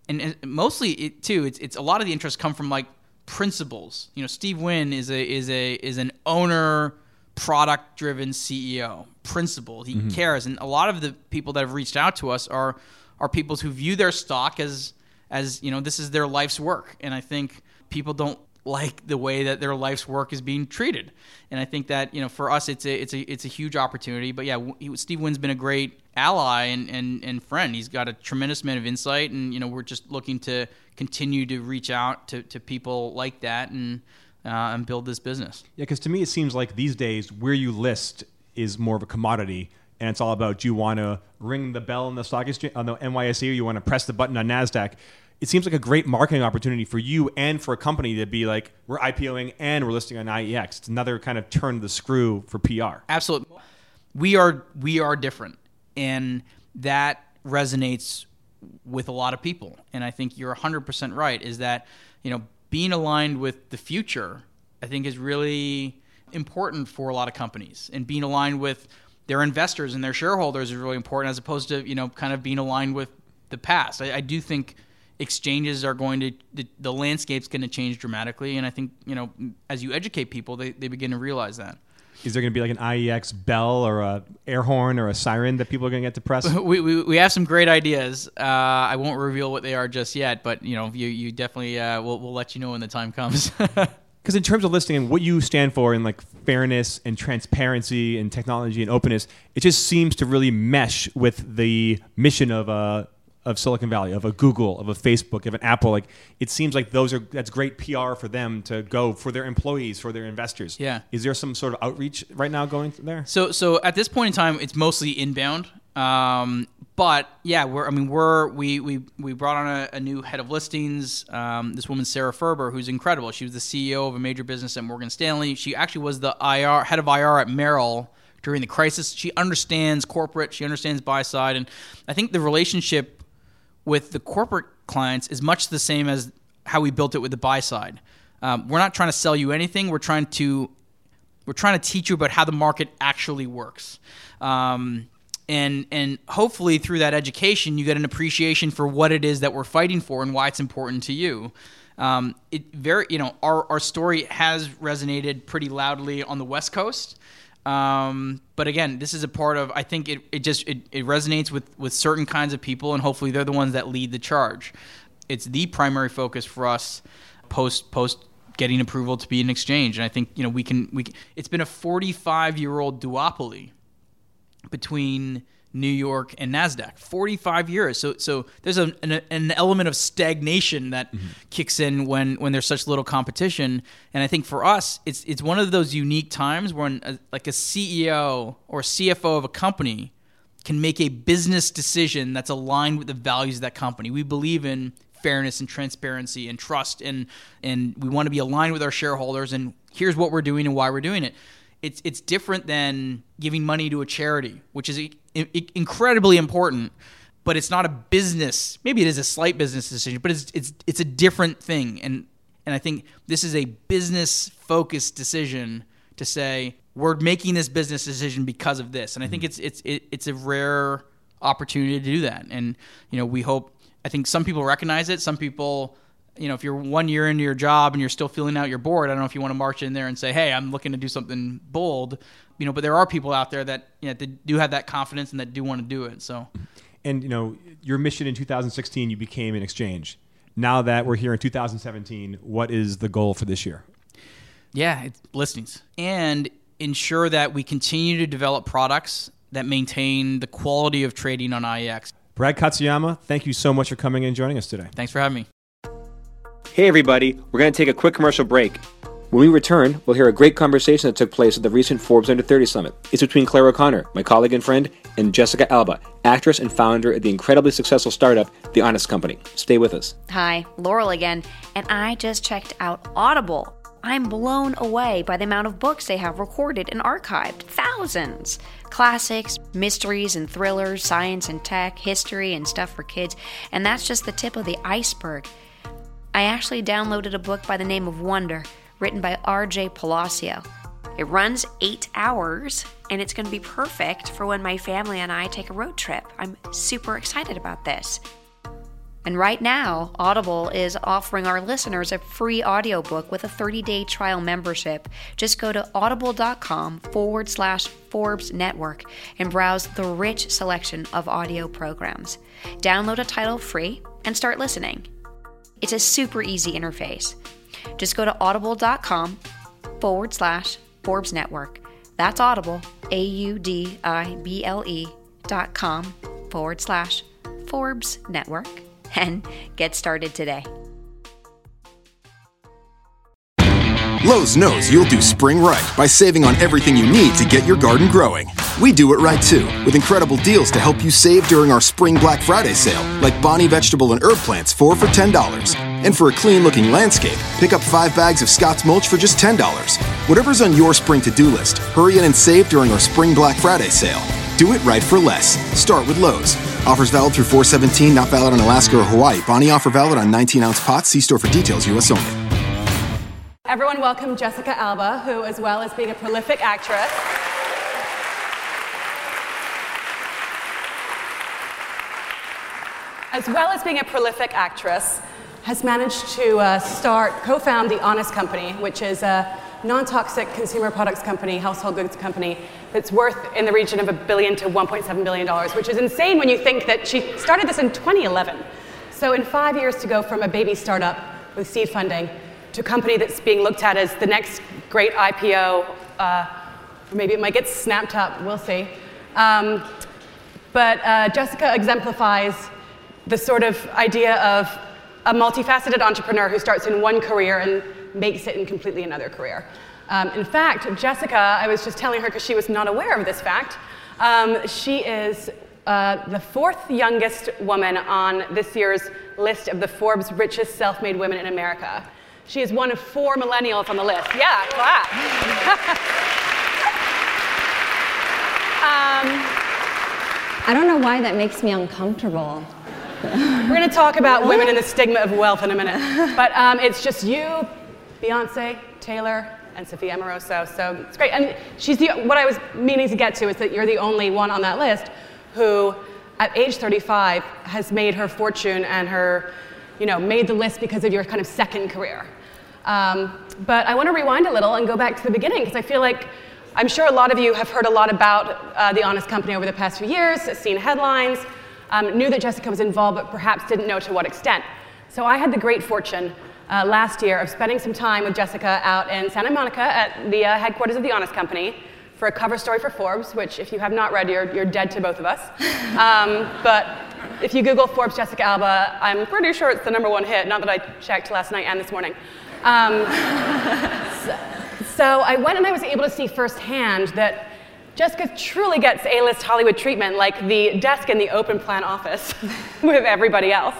and, and mostly it too. It's it's a lot of the interest come from like principals. You know, Steve Wynn is a is a is an owner product driven CEO, principal. He cares, and a lot of the people that have reached out to us are are people who view their stock as as you know this is their life's work, and I think people don't like the way that their life's work is being treated, and I think that you know for us it's a it's a it's a huge opportunity. But yeah, w- Steve Wynn's been a great ally and, and and friend. He's got a tremendous amount of insight, and you know we're just looking to continue to reach out to, to people like that and uh, and build this business. Yeah, because to me it seems like these days where you list is more of a commodity, and it's all about do you want to ring the bell on the stock exchange on the NYSE or you want to press the button on Nasdaq. It seems like a great marketing opportunity for you and for a company to be like we're IPOing and we're listing on IEX. It's another kind of turn the screw for PR. Absolutely, we are we are different, and that resonates with a lot of people. And I think you're 100% right. Is that you know being aligned with the future, I think is really important for a lot of companies, and being aligned with their investors and their shareholders is really important, as opposed to you know kind of being aligned with the past. I, I do think exchanges are going to the, the landscape's going to change dramatically, and I think you know as you educate people, they, they begin to realize that. Is there going to be like an IEX bell or a air horn or a siren that people are going to get to press? we, we, we have some great ideas. Uh, I won't reveal what they are just yet, but you know, you, you definitely uh, we'll, we'll let you know when the time comes. Because in terms of listing and what you stand for in like fairness and transparency and technology and openness, it just seems to really mesh with the mission of uh, of Silicon Valley, of a Google, of a Facebook, of an Apple. Like it seems like those are that's great PR for them to go for their employees, for their investors. Yeah. Is there some sort of outreach right now going there? So so at this point in time, it's mostly inbound. Um, but yeah, we're I mean we're we we we brought on a, a new head of listings. Um, this woman Sara Furber, who's incredible. She was the CEO of a major business at Morgan Stanley. She actually was the IR head of IR at Merrill during the crisis. She understands corporate. She understands buy side, and I think the relationship with the corporate clients is much the same as how we built it with the buy side. Um, we're not trying to sell you anything. We're trying to we're trying to teach you about how the market actually works. Um, and and hopefully through that education you get an appreciation for what it is that we're fighting for and why it's important to you. Um, it very you know our our story has resonated pretty loudly on the West Coast. Um, but again, this is a part of I think it, it just it, it resonates with with certain kinds of people, and hopefully they're the ones that lead the charge. It's the primary focus for us post post getting approval to be an exchange, and I think you know we can we can, it's been a 45 year old duopoly between New York and Nasdaq. 45 years. So so there's a, an, an element of stagnation that mm-hmm. kicks in when when there's such little competition. And I think for us, it's it's one of those unique times when a, like a CEO or CFO of a company can make a business decision that's aligned with the values of that company. We believe in fairness and transparency and trust and and we want to be aligned with our shareholders and here's what we're doing and why we're doing it it's it's different than giving money to a charity, which is incredibly important, but it's not a business. Maybe it is a slight business decision, but it's it's it's a different thing. And and I think this is a business focused decision to say we're making this business decision because of this. And I think mm-hmm. it's it's it, it's a rare opportunity to do that. And you know, we hope. I think some people recognize it. Some people you know, if you're one year into your job and you're still feeling out your board, I don't know if you want to march in there and say, "Hey, I'm looking to do something bold," you know. But there are people out there that you know that do have that confidence and that do want to do it. So, and you know, your mission in 2016, you became an exchange. Now that we're here in 2017, what is the goal for this year? Yeah, it's listings and ensure that we continue to develop products that maintain the quality of trading on IEX. Brad Katsuyama, thank you so much for coming and joining us today. Thanks for having me. Hey, everybody, we're going to take a quick commercial break. When we return, we'll hear a great conversation that took place at the recent Forbes Under 30 Summit. It's between Claire O'Connor, my colleague and friend, and Jessica Alba, actress and founder of the incredibly successful startup, The Honest Company. Stay with us. Hi, Laurel again, and I just checked out Audible. I'm blown away by the amount of books they have recorded and archived thousands. Classics, mysteries and thrillers, science and tech, history and stuff for kids, and that's just the tip of the iceberg. I actually downloaded a book by the name of Wonder, written by R.J. Palacio. It runs eight hours, and it's going to be perfect for when my family and I take a road trip. I'm super excited about this. And right now, Audible is offering our listeners a free audiobook with a 30 day trial membership. Just go to audible.com forward slash Forbes Network and browse the rich selection of audio programs. Download a title free and start listening. It's a super easy interface. Just go to audible.com forward slash Forbes Network. That's Audible, A U D I B L E dot com forward slash Forbes Network, and get started today. Lowe's knows you'll do spring right by saving on everything you need to get your garden growing. We do it right too, with incredible deals to help you save during our Spring Black Friday sale, like Bonnie vegetable and herb plants, 4 for $10. And for a clean looking landscape, pick up 5 bags of Scott's mulch for just $10. Whatever's on your spring to do list, hurry in and save during our Spring Black Friday sale. Do it right for less. Start with Lowe's. Offers valid through 417, not valid on Alaska or Hawaii. Bonnie offer valid on 19 ounce pots. See store for details, U.S. only. Everyone welcome Jessica Alba, who, as well as being a prolific actress, as well as being a prolific actress, has managed to uh, start, co-found The Honest Company, which is a non toxic consumer products company, household goods company, that's worth in the region of a billion to $1.7 billion, which is insane when you think that she started this in 2011. So, in five years to go from a baby startup with seed funding to a company that's being looked at as the next great IPO, uh, or maybe it might get snapped up, we'll see. Um, but uh, Jessica exemplifies the sort of idea of a multifaceted entrepreneur who starts in one career and makes it in completely another career. Um, in fact, Jessica, I was just telling her because she was not aware of this fact, um, she is uh, the fourth youngest woman on this year's list of the Forbes richest self made women in America. She is one of four millennials on the list. Yeah, clap. um, I don't know why that makes me uncomfortable. We're going to talk about women and the stigma of wealth in a minute. But um, it's just you, Beyonce, Taylor, and Sophia Amoruso. So it's great. And she's the, what I was meaning to get to is that you're the only one on that list who, at age 35, has made her fortune and her, you know, made the list because of your kind of second career. Um, but I want to rewind a little and go back to the beginning because I feel like I'm sure a lot of you have heard a lot about uh, The Honest Company over the past few years, seen headlines, um, knew that Jessica was involved, but perhaps didn't know to what extent. So I had the great fortune uh, last year of spending some time with Jessica out in Santa Monica at the uh, headquarters of The Honest Company for a cover story for Forbes, which, if you have not read, you're, you're dead to both of us. Um, but if you Google Forbes Jessica Alba, I'm pretty sure it's the number one hit, not that I checked last night and this morning. Um, so, so I went and I was able to see firsthand that Jessica truly gets A-list Hollywood treatment, like the desk in the open plan office with everybody else.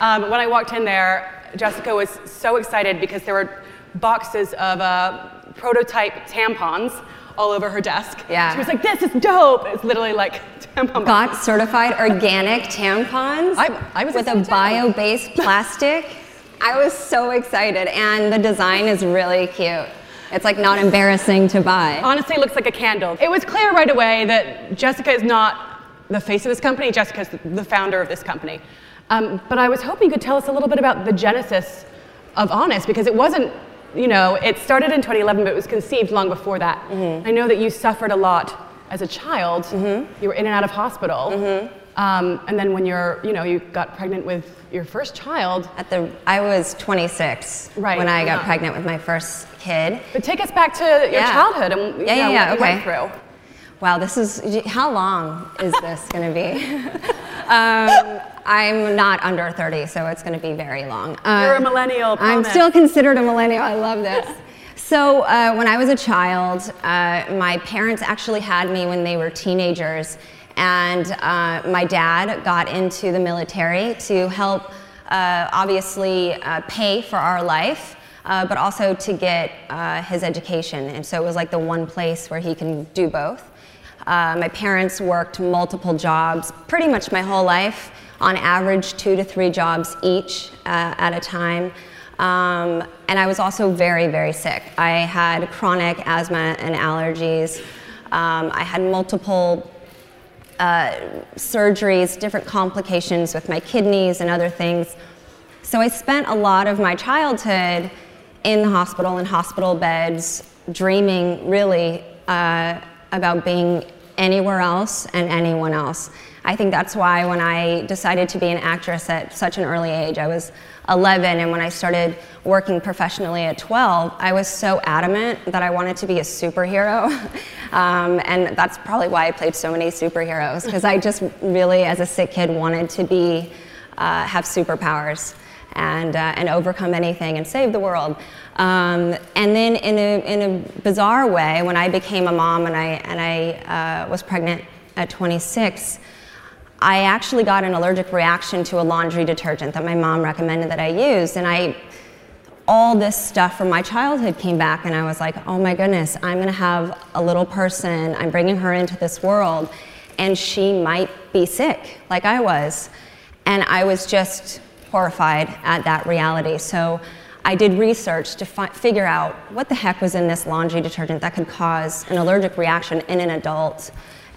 Um, when I walked in there, Jessica was so excited because there were boxes of uh, prototype tampons all over her desk. Yeah. She was like, "This is dope." It's literally like tampon. Got certified organic tampons I, I was with a bio-based plastic. I was so excited, and the design is really cute. It's like not embarrassing to buy. Honestly, it looks like a candle. It was clear right away that Jessica is not the face of this company. Jessica is the founder of this company. Um, but I was hoping you could tell us a little bit about the genesis of Honest because it wasn't, you know, it started in 2011, but it was conceived long before that. Mm-hmm. I know that you suffered a lot as a child. Mm-hmm. You were in and out of hospital. Mm-hmm. Um, and then when you're, you know, you got pregnant with your first child. At the, I was 26 right, when I got yeah. pregnant with my first kid. But take us back to your Yeah. childhood and Yeah, yeah, know, yeah, what you okay. went through. Wow, this is how long is this going to be? um, I'm not under 30, so it's going to be very long. Uh, You're a millennial. I'm still considered a millennial. I love this. So, uh, when I was a child, uh, my parents actually had me when they were teenagers, and uh, my dad got into the military to help, uh, obviously, uh, pay for our life. Uh, but also to get uh, his education. And so it was like the one place where he can do both. Uh, my parents worked multiple jobs pretty much my whole life, on average, two to three jobs each uh, at a time. Um, and I was also very, very sick. I had chronic asthma and allergies. Um, I had multiple uh, surgeries, different complications with my kidneys and other things. So I spent a lot of my childhood in the hospital, in hospital beds, dreaming really uh, about being anywhere else and anyone else. I think that's why when I decided to be an actress at such an early age, I was 11, and when I started working professionally at 12, I was so adamant that I wanted to be a superhero. um, and that's probably why I played so many superheroes, because I just really, as a sick kid, wanted to be, uh, have superpowers and, uh, and overcome anything and save the world. Um, and then, in a, in a bizarre way, when I became a mom and I, and I uh, was pregnant at 26, I actually got an allergic reaction to a laundry detergent that my mom recommended that I used. And I, all this stuff from my childhood came back, and I was like, oh my goodness, I'm gonna have a little person, I'm bringing her into this world, and she might be sick, like I was. And I was just horrified at that reality. So I did research to fi- figure out what the heck was in this laundry detergent that could cause an allergic reaction in an adult,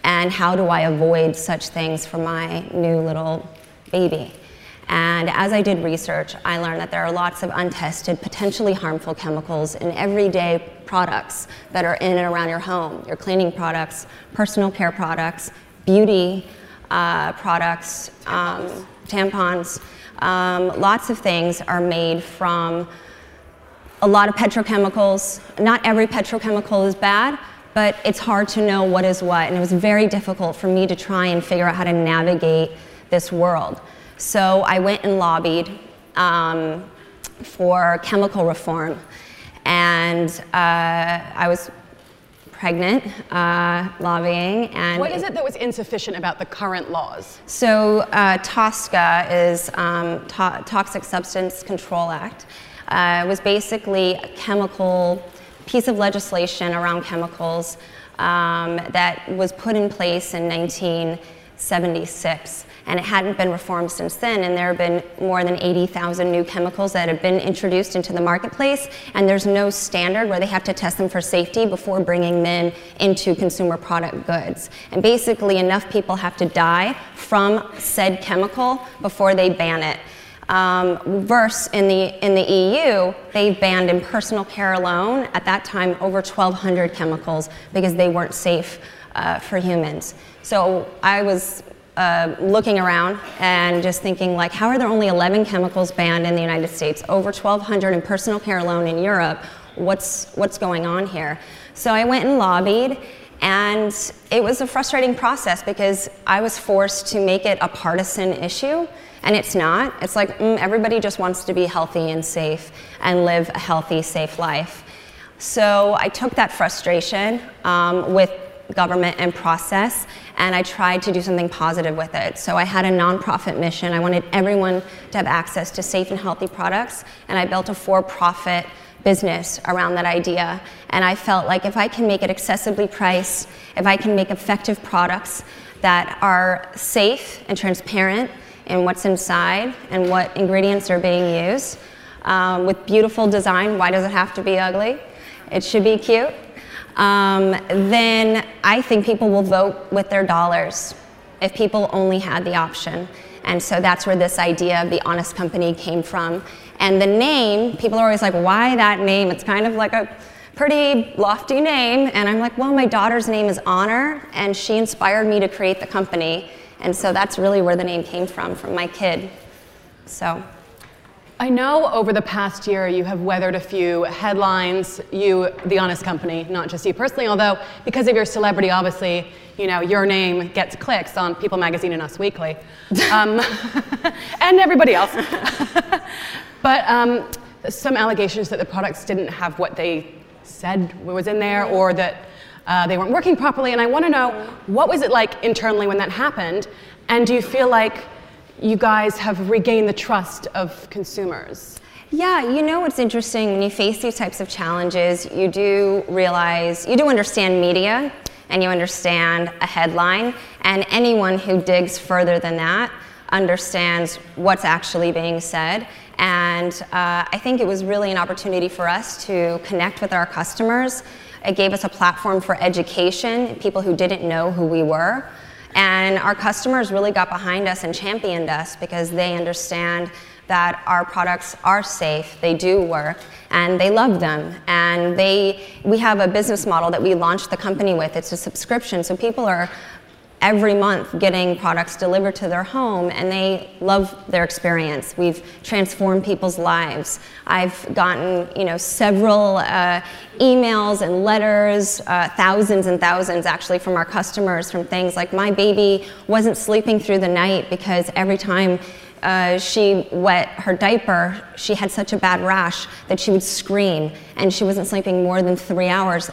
and how do I avoid such things for my new little baby. And as I did research, I learned that there are lots of untested, potentially harmful chemicals in everyday products that are in and around your home your cleaning products, personal care products, beauty uh, products. Um, tampons. Um, lots of things are made from a lot of petrochemicals. Not every petrochemical is bad, but it's hard to know what is what. And it was very difficult for me to try and figure out how to navigate this world. So I went and lobbied um, for chemical reform. And uh, I was pregnant, uh, lobbying. And what is it that was insufficient about the current laws? So uh, TSCA is um, to- Toxic Substance Control Act. Uh, was basically a chemical piece of legislation around chemicals um, that was put in place in 1976 and it hadn't been reformed since then. And there have been more than 80,000 new chemicals that have been introduced into the marketplace, and there's no standard where they have to test them for safety before bringing them into consumer product goods. And basically, enough people have to die from said chemical before they ban it. Um, verse in the in the EU, they've banned in personal care alone at that time over 1,200 chemicals because they weren't safe uh, for humans. So I was uh, looking around and just thinking like how are there only 11 chemicals banned in the united states? Over 1200 in personal care alone in europe. What's what's going on here? So i went and lobbied and it was a frustrating process because i was forced to make it a partisan issue and it's not. It's like mm, everybody just wants to be healthy and safe and live a healthy safe life. So i took that frustration um, with government and process, and I tried to do something positive with it. So I had a nonprofit mission. I wanted everyone to have access to safe and healthy products, and I built a for profit business around that idea. And I felt like if I can make it accessibly priced, if I can make effective products that are safe and transparent in what's inside and what ingredients are being used, um, with beautiful design, why does it have to be ugly? It should be cute um, then I think people will vote with their dollars if people only had the option. And so that's where this idea of the honest company came from. And the name, people are always like, why that name? It's kind of like a pretty lofty name. And I'm like, well, my daughter's name is Honor, and she inspired me to create the company. And so that's really where the name came from, from my kid. So. I know over the past year you have weathered a few headlines, you, the honest company, not just you personally, although because of your celebrity, obviously, you know, your name gets clicks on People Magazine and Us Weekly, um, and everybody else. but um, some allegations that the products didn't have what they said was in there, or that uh, they weren't working properly. And I want to know what was it like internally when that happened, and do you feel like you guys have regained the trust of consumers? Yeah, you know what's interesting when you face these types of challenges, you do realize, you do understand media and you understand a headline, and anyone who digs further than that understands what's actually being said. And uh, I think it was really an opportunity for us to connect with our customers. It gave us a platform for education, people who didn't know who we were. And our customers really got behind us and championed us because they understand that our products are safe, they do work, and they love them. And they, we have a business model that we launched the company with. It's a subscription, so people are every month getting products delivered to their home and they love their experience. We've transformed people's lives. I've gotten, you know, several uh, emails and letters, uh, thousands and thousands actually from our customers from things like my baby wasn't sleeping through the night because every time uh, she wet her diaper, she had such a bad rash that she would scream, and she wasn't sleeping more than three hours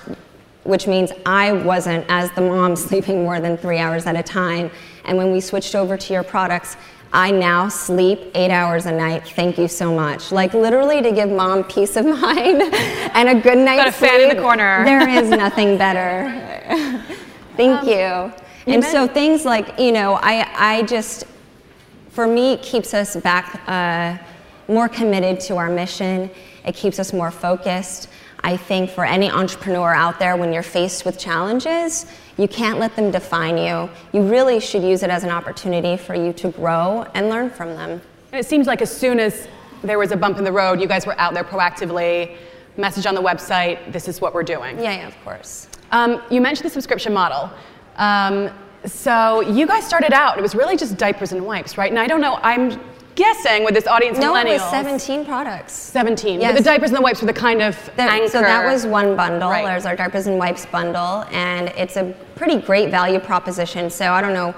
which means I wasn't, as the mom, sleeping more than three hours at a time. And when we switched over to your products, I now sleep eight hours a night. Thank you so much. Like literally to give mom peace of mind and a good night's Got a sleep. fan in the corner. There is nothing better. Thank um, you. you. And so things like you know, I I just for me it keeps us back uh, more committed to our mission. It keeps us more focused. I think for any entrepreneur out there, when you're faced with challenges, you can't let them define you. You really should use it as an opportunity for you to grow and learn from them. And it seems like as soon as there was a bump in the road, you guys were out there proactively, message on the website, this is what we're doing. Yeah, yeah, of course. Um, you mentioned the subscription model. Um, so you guys started out, it was really just diapers and wipes, right? And I don't know, I'm guessing with this audience No, millennials. it was 17 products. 17. Yes. But the diapers and the wipes were the kind of There- anchor. So that was one bundle. Right. There's our diapers and wipes bundle, and it's a pretty great value proposition. So I don't know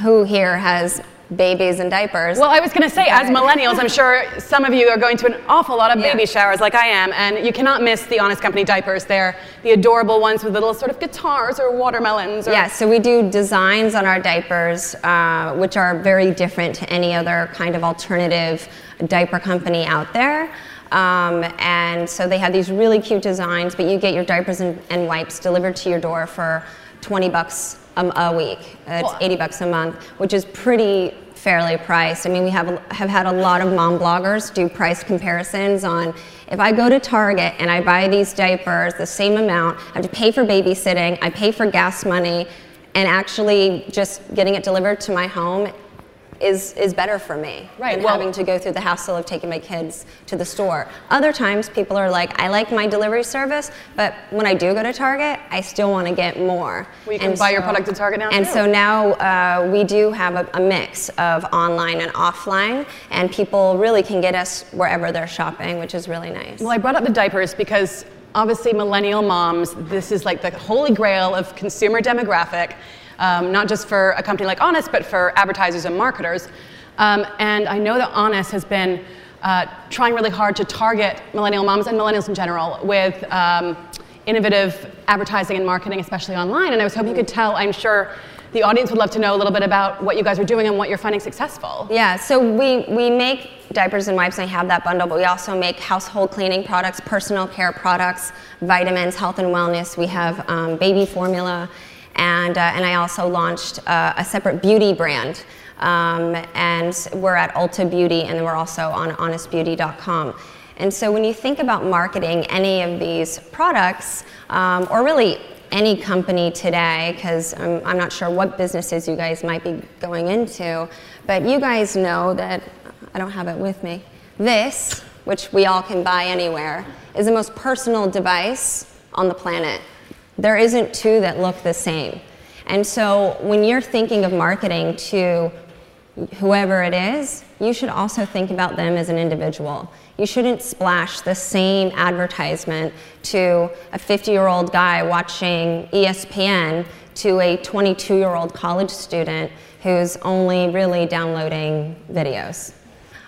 who here has babies and diapers. Well, I was going to say, as millennials, I'm sure some of you are going to an awful lot of Yeah. baby showers like I am, and you cannot miss the Honest Company diapers. They're the adorable ones with little sort of guitars or watermelons. Or Yeah, so we do designs on our diapers, uh, which are very different to any other kind of alternative diaper company out there. Um, and so they have these really cute designs, but you get your diapers and, and wipes delivered to your door for 20 bucks a, a week. Uh, it's Well- 80 bucks a month, which is pretty fairly priced. I mean, we have, have had a lot of mom bloggers do price comparisons on if I go to Target and I buy these diapers the same amount, I have to pay for babysitting, I pay for gas money, and actually just getting it delivered to my home is, is better for me Right, than well- having to go through the hassle of taking my kids to the store. Other times, people are like, I like my delivery service, but when I do go to Target, I still want to get more. Well, you can buy your product at Target now, And too. so now uh, we do have a, a mix of online and offline, and people really can get us wherever they're shopping, which is really nice. Well, I brought up the diapers because obviously millennial moms, this is like the holy grail of consumer demographic, um, not just for a company like Honest, but for advertisers and marketers. Um, and I know that Honest has been uh, trying really hard to target millennial moms and millennials in general with um, innovative advertising and marketing, especially online. And I was hoping you could tell, I'm sure the audience would love to know a little bit about what you guys are doing and what you're finding successful. Yeah, so we, we make diapers and wipes, and I have that bundle, but we also make household cleaning products, personal care products, vitamins, health and wellness. We have um, baby formula, and, uh, and I also launched uh, a separate beauty brand. Um, and we're at Ulta Beauty, and we're also on honestbeauty.com. And so when you think about marketing any of these products, um, or really any company today, because I'm, I'm not sure what businesses you guys might be going into, but you guys know that, I don't have it with me, this, which we all can buy anywhere, is the most personal device on the planet. There isn't two that look the same. And so when you're thinking of marketing to whoever it is, you should also think about them as an individual. You shouldn't splash the same advertisement to a 50 year old guy watching ESPN to a 22 year old college student who's only really downloading videos.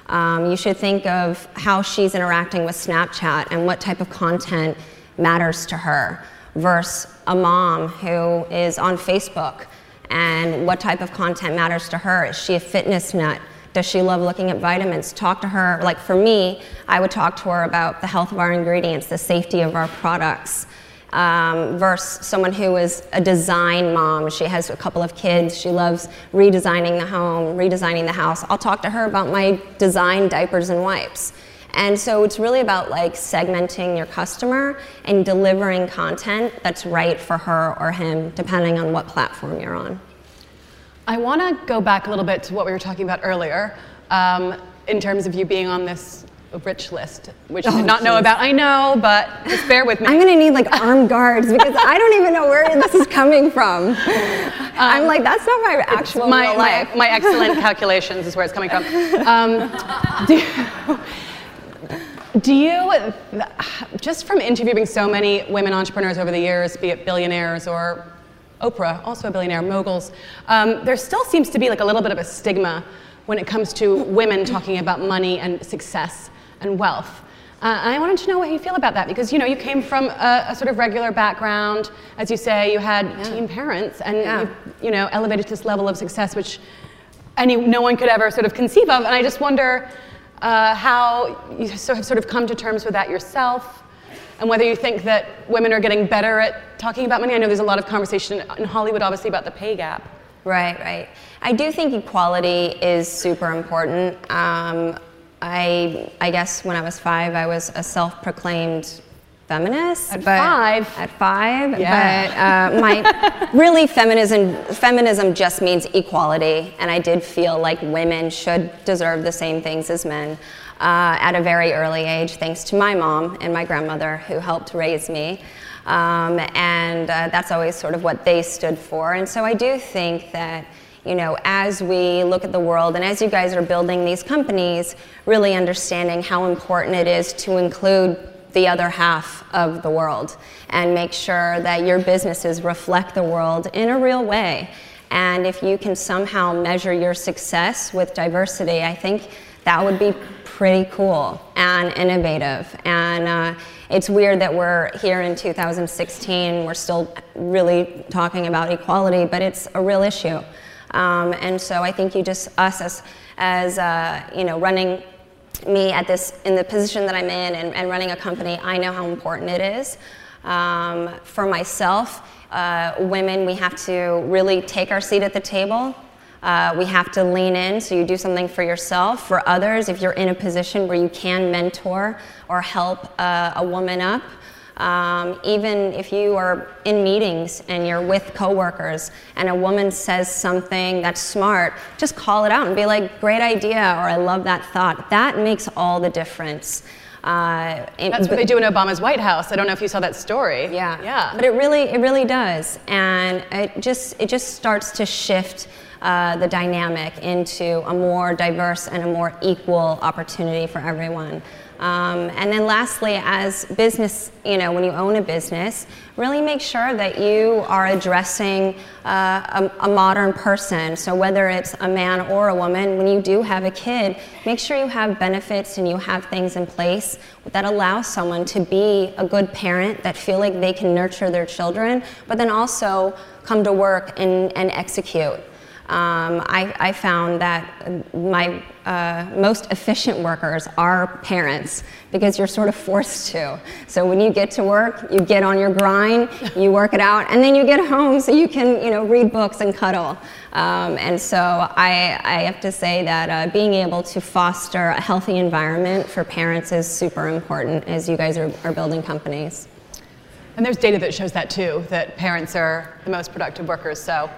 Um, you should think of how she's interacting with Snapchat and what type of content matters to her versus a mom who is on Facebook and what type of content matters to her. Is she a fitness nut? Does she love looking at vitamins? Talk to her. Like for me, I would talk to her about the health of our ingredients, the safety of our products. Um, versus someone who is a design mom. She has a couple of kids. She loves redesigning the home, redesigning the house. I'll talk to her about my design diapers and wipes. And so it's really about like segmenting your customer and delivering content that's right for her or him, depending on what platform you're on. I want to go back a little bit to what we were talking about earlier, um, in terms of you being on this rich list, which I Oh, did not know about. I know, but just bear with me. I'm gonna need like armed guards because I don't even know where this is coming from. I'm like, that's not my actual my, real my, life. my excellent calculations is where it's coming from. Um, do, do you, just from interviewing so many women entrepreneurs over the years, be it billionaires or Oprah, also a billionaire, moguls, um, there still seems to be like a little bit of a stigma when it comes to women talking about money and success and wealth. Uh, I wanted to know what you feel about that because you know you came from a, a sort of regular background, as you say, you had teen parents, and Yeah. you, you know elevated to this level of success, which any no one could ever sort of conceive of. And I just wonder uh, how you so have sort of come to terms with that yourself, and whether you think that women are getting better at talking about money. I know there's a lot of conversation in Hollywood, obviously, about the pay gap. Right, right. I do think equality is super important. Um, I, I guess when I was five, I was a self proclaimed feminist. At but five. At five. Yeah. But uh, my really feminism feminism just means equality, and I did feel like women should deserve the same things as men. Uh, at a very early age, thanks to my mom and my grandmother who helped raise me. Um, and uh, that's always sort of what they stood for. And so I do think that you know, as we look at the world and as you guys are building these companies, really understanding how important it is to include the other half of the world and make sure that your businesses reflect the world in a real way. And if you can somehow measure your success with diversity, I think that would be pretty cool and innovative. And uh, it's weird that we're here in 2016, we're still really talking about equality, but it's a real issue. Um, and so I think you just, us as, as uh, you know, running me at this, in the position that I'm in and, and running a company, I know how important it is. Um, for myself, uh, women, we have to really take our seat at the table. Uh, we have to lean in so you do something for yourself. For others, if you're in a position where you can mentor or help uh, a woman up, um, even if you are in meetings and you're with coworkers and a woman says something that's smart, just call it out and be like, great idea, or I love that thought. That makes all the difference. Uh, it, That's what they do in Obama's White House. I don't know if you saw that story. Yeah, yeah. But it really, it really does, and it just, it just starts to shift uh, the dynamic into a more diverse and a more equal opportunity for everyone. Um, and then lastly, as business, you know, when you own a business, really make sure that you are addressing uh, a, a, modern person. So whether it's a man or a woman, when you do have a kid, make sure you have benefits and you have things in place that allow someone to be a good parent, that feel like they can nurture their children, but then also come to work and, and execute. Um, I, I, found that my uh, most efficient workers are parents because you're sort of forced to. So when you get to work, you get on your grind, you work it out, and then you get home so you can, you know, read books and cuddle. Um, and so I, I, have to say that uh, being able to foster a healthy environment for parents is super important as you guys are, are building companies. And there's data that shows that too, that parents are the most productive workers. So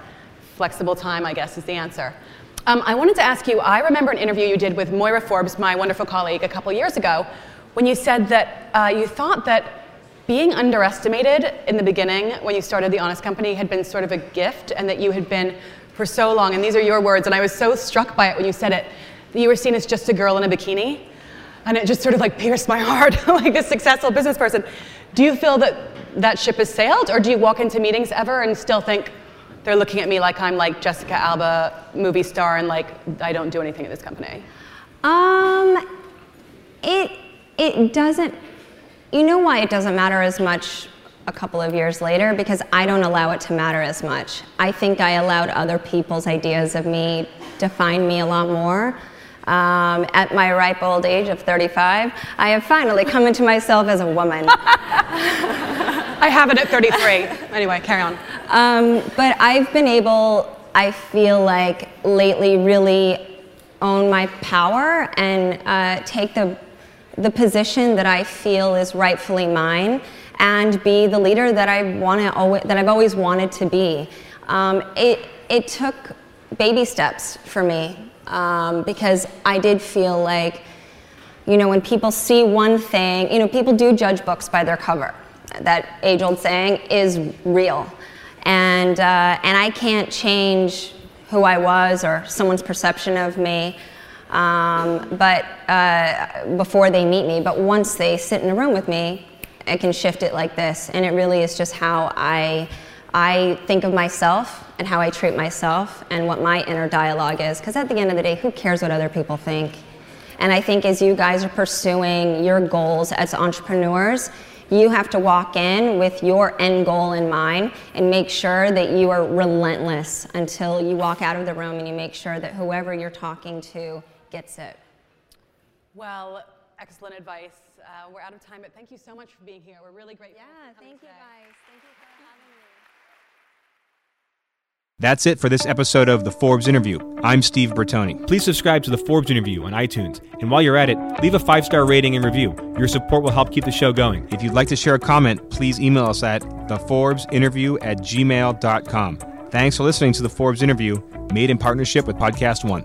flexible time, I guess, is the answer. Um, I wanted to ask you I remember an interview you did with Moira Forbes, my wonderful colleague, a couple years ago, when you said that uh, you thought that being underestimated in the beginning when you started the Honest Company had been sort of a gift and that you had been for so long, and these are your words, and I was so struck by it when you said it, that you were seen as just a girl in a bikini. And it just sort of like pierced my heart, like this successful business person. Do you feel that that ship has sailed, or do you walk into meetings ever and still think, they're looking at me like I'm like Jessica Alba movie star and like I don't do anything at this company? Um, it it doesn't. You know why it doesn't matter as much a couple of years later because I don't allow it to matter as much. I think I allowed other people's ideas of me define me a lot more. Um, at my ripe old age of 35, I have finally come into myself as a woman. I have it at 33. Anyway, carry on. Um, but I've been able, I feel like lately, really own my power and uh, take the, the position that I feel is rightfully mine and be the leader that I want to always, that I've always wanted to be. Um, it, it took baby steps for me um, because I did feel like, you know, when people see one thing, you know, people do judge books by their cover. That age old saying is real. And, uh, and I can't change who I was or someone's perception of me. Um, but uh, before they meet me, but once they sit in a room with me, I can shift it like this. And it really is just how I, I think of myself and how I treat myself and what my inner dialogue is. Because at the end of the day, who cares what other people think? And I think as you guys are pursuing your goals as entrepreneurs, you have to walk in with your end goal in mind and make sure that you are relentless until you walk out of the room and you make sure that whoever you're talking to gets it. Well, excellent advice. Uh, we're out of time, but thank you so much for being here. We're really grateful. Yeah, thank you guys. Thank you for having me. That's it for this episode of The Forbes Interview. I'm Steve Bertoni. Please subscribe to The Forbes Interview on iTunes. And while you're at it, leave a five star rating and review. Your support will help keep the show going. If you'd like to share a comment, please email us at theforbesinterview at gmail.com. Thanks for listening to The Forbes Interview, made in partnership with Podcast One.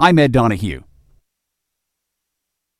I'm Ed Donahue.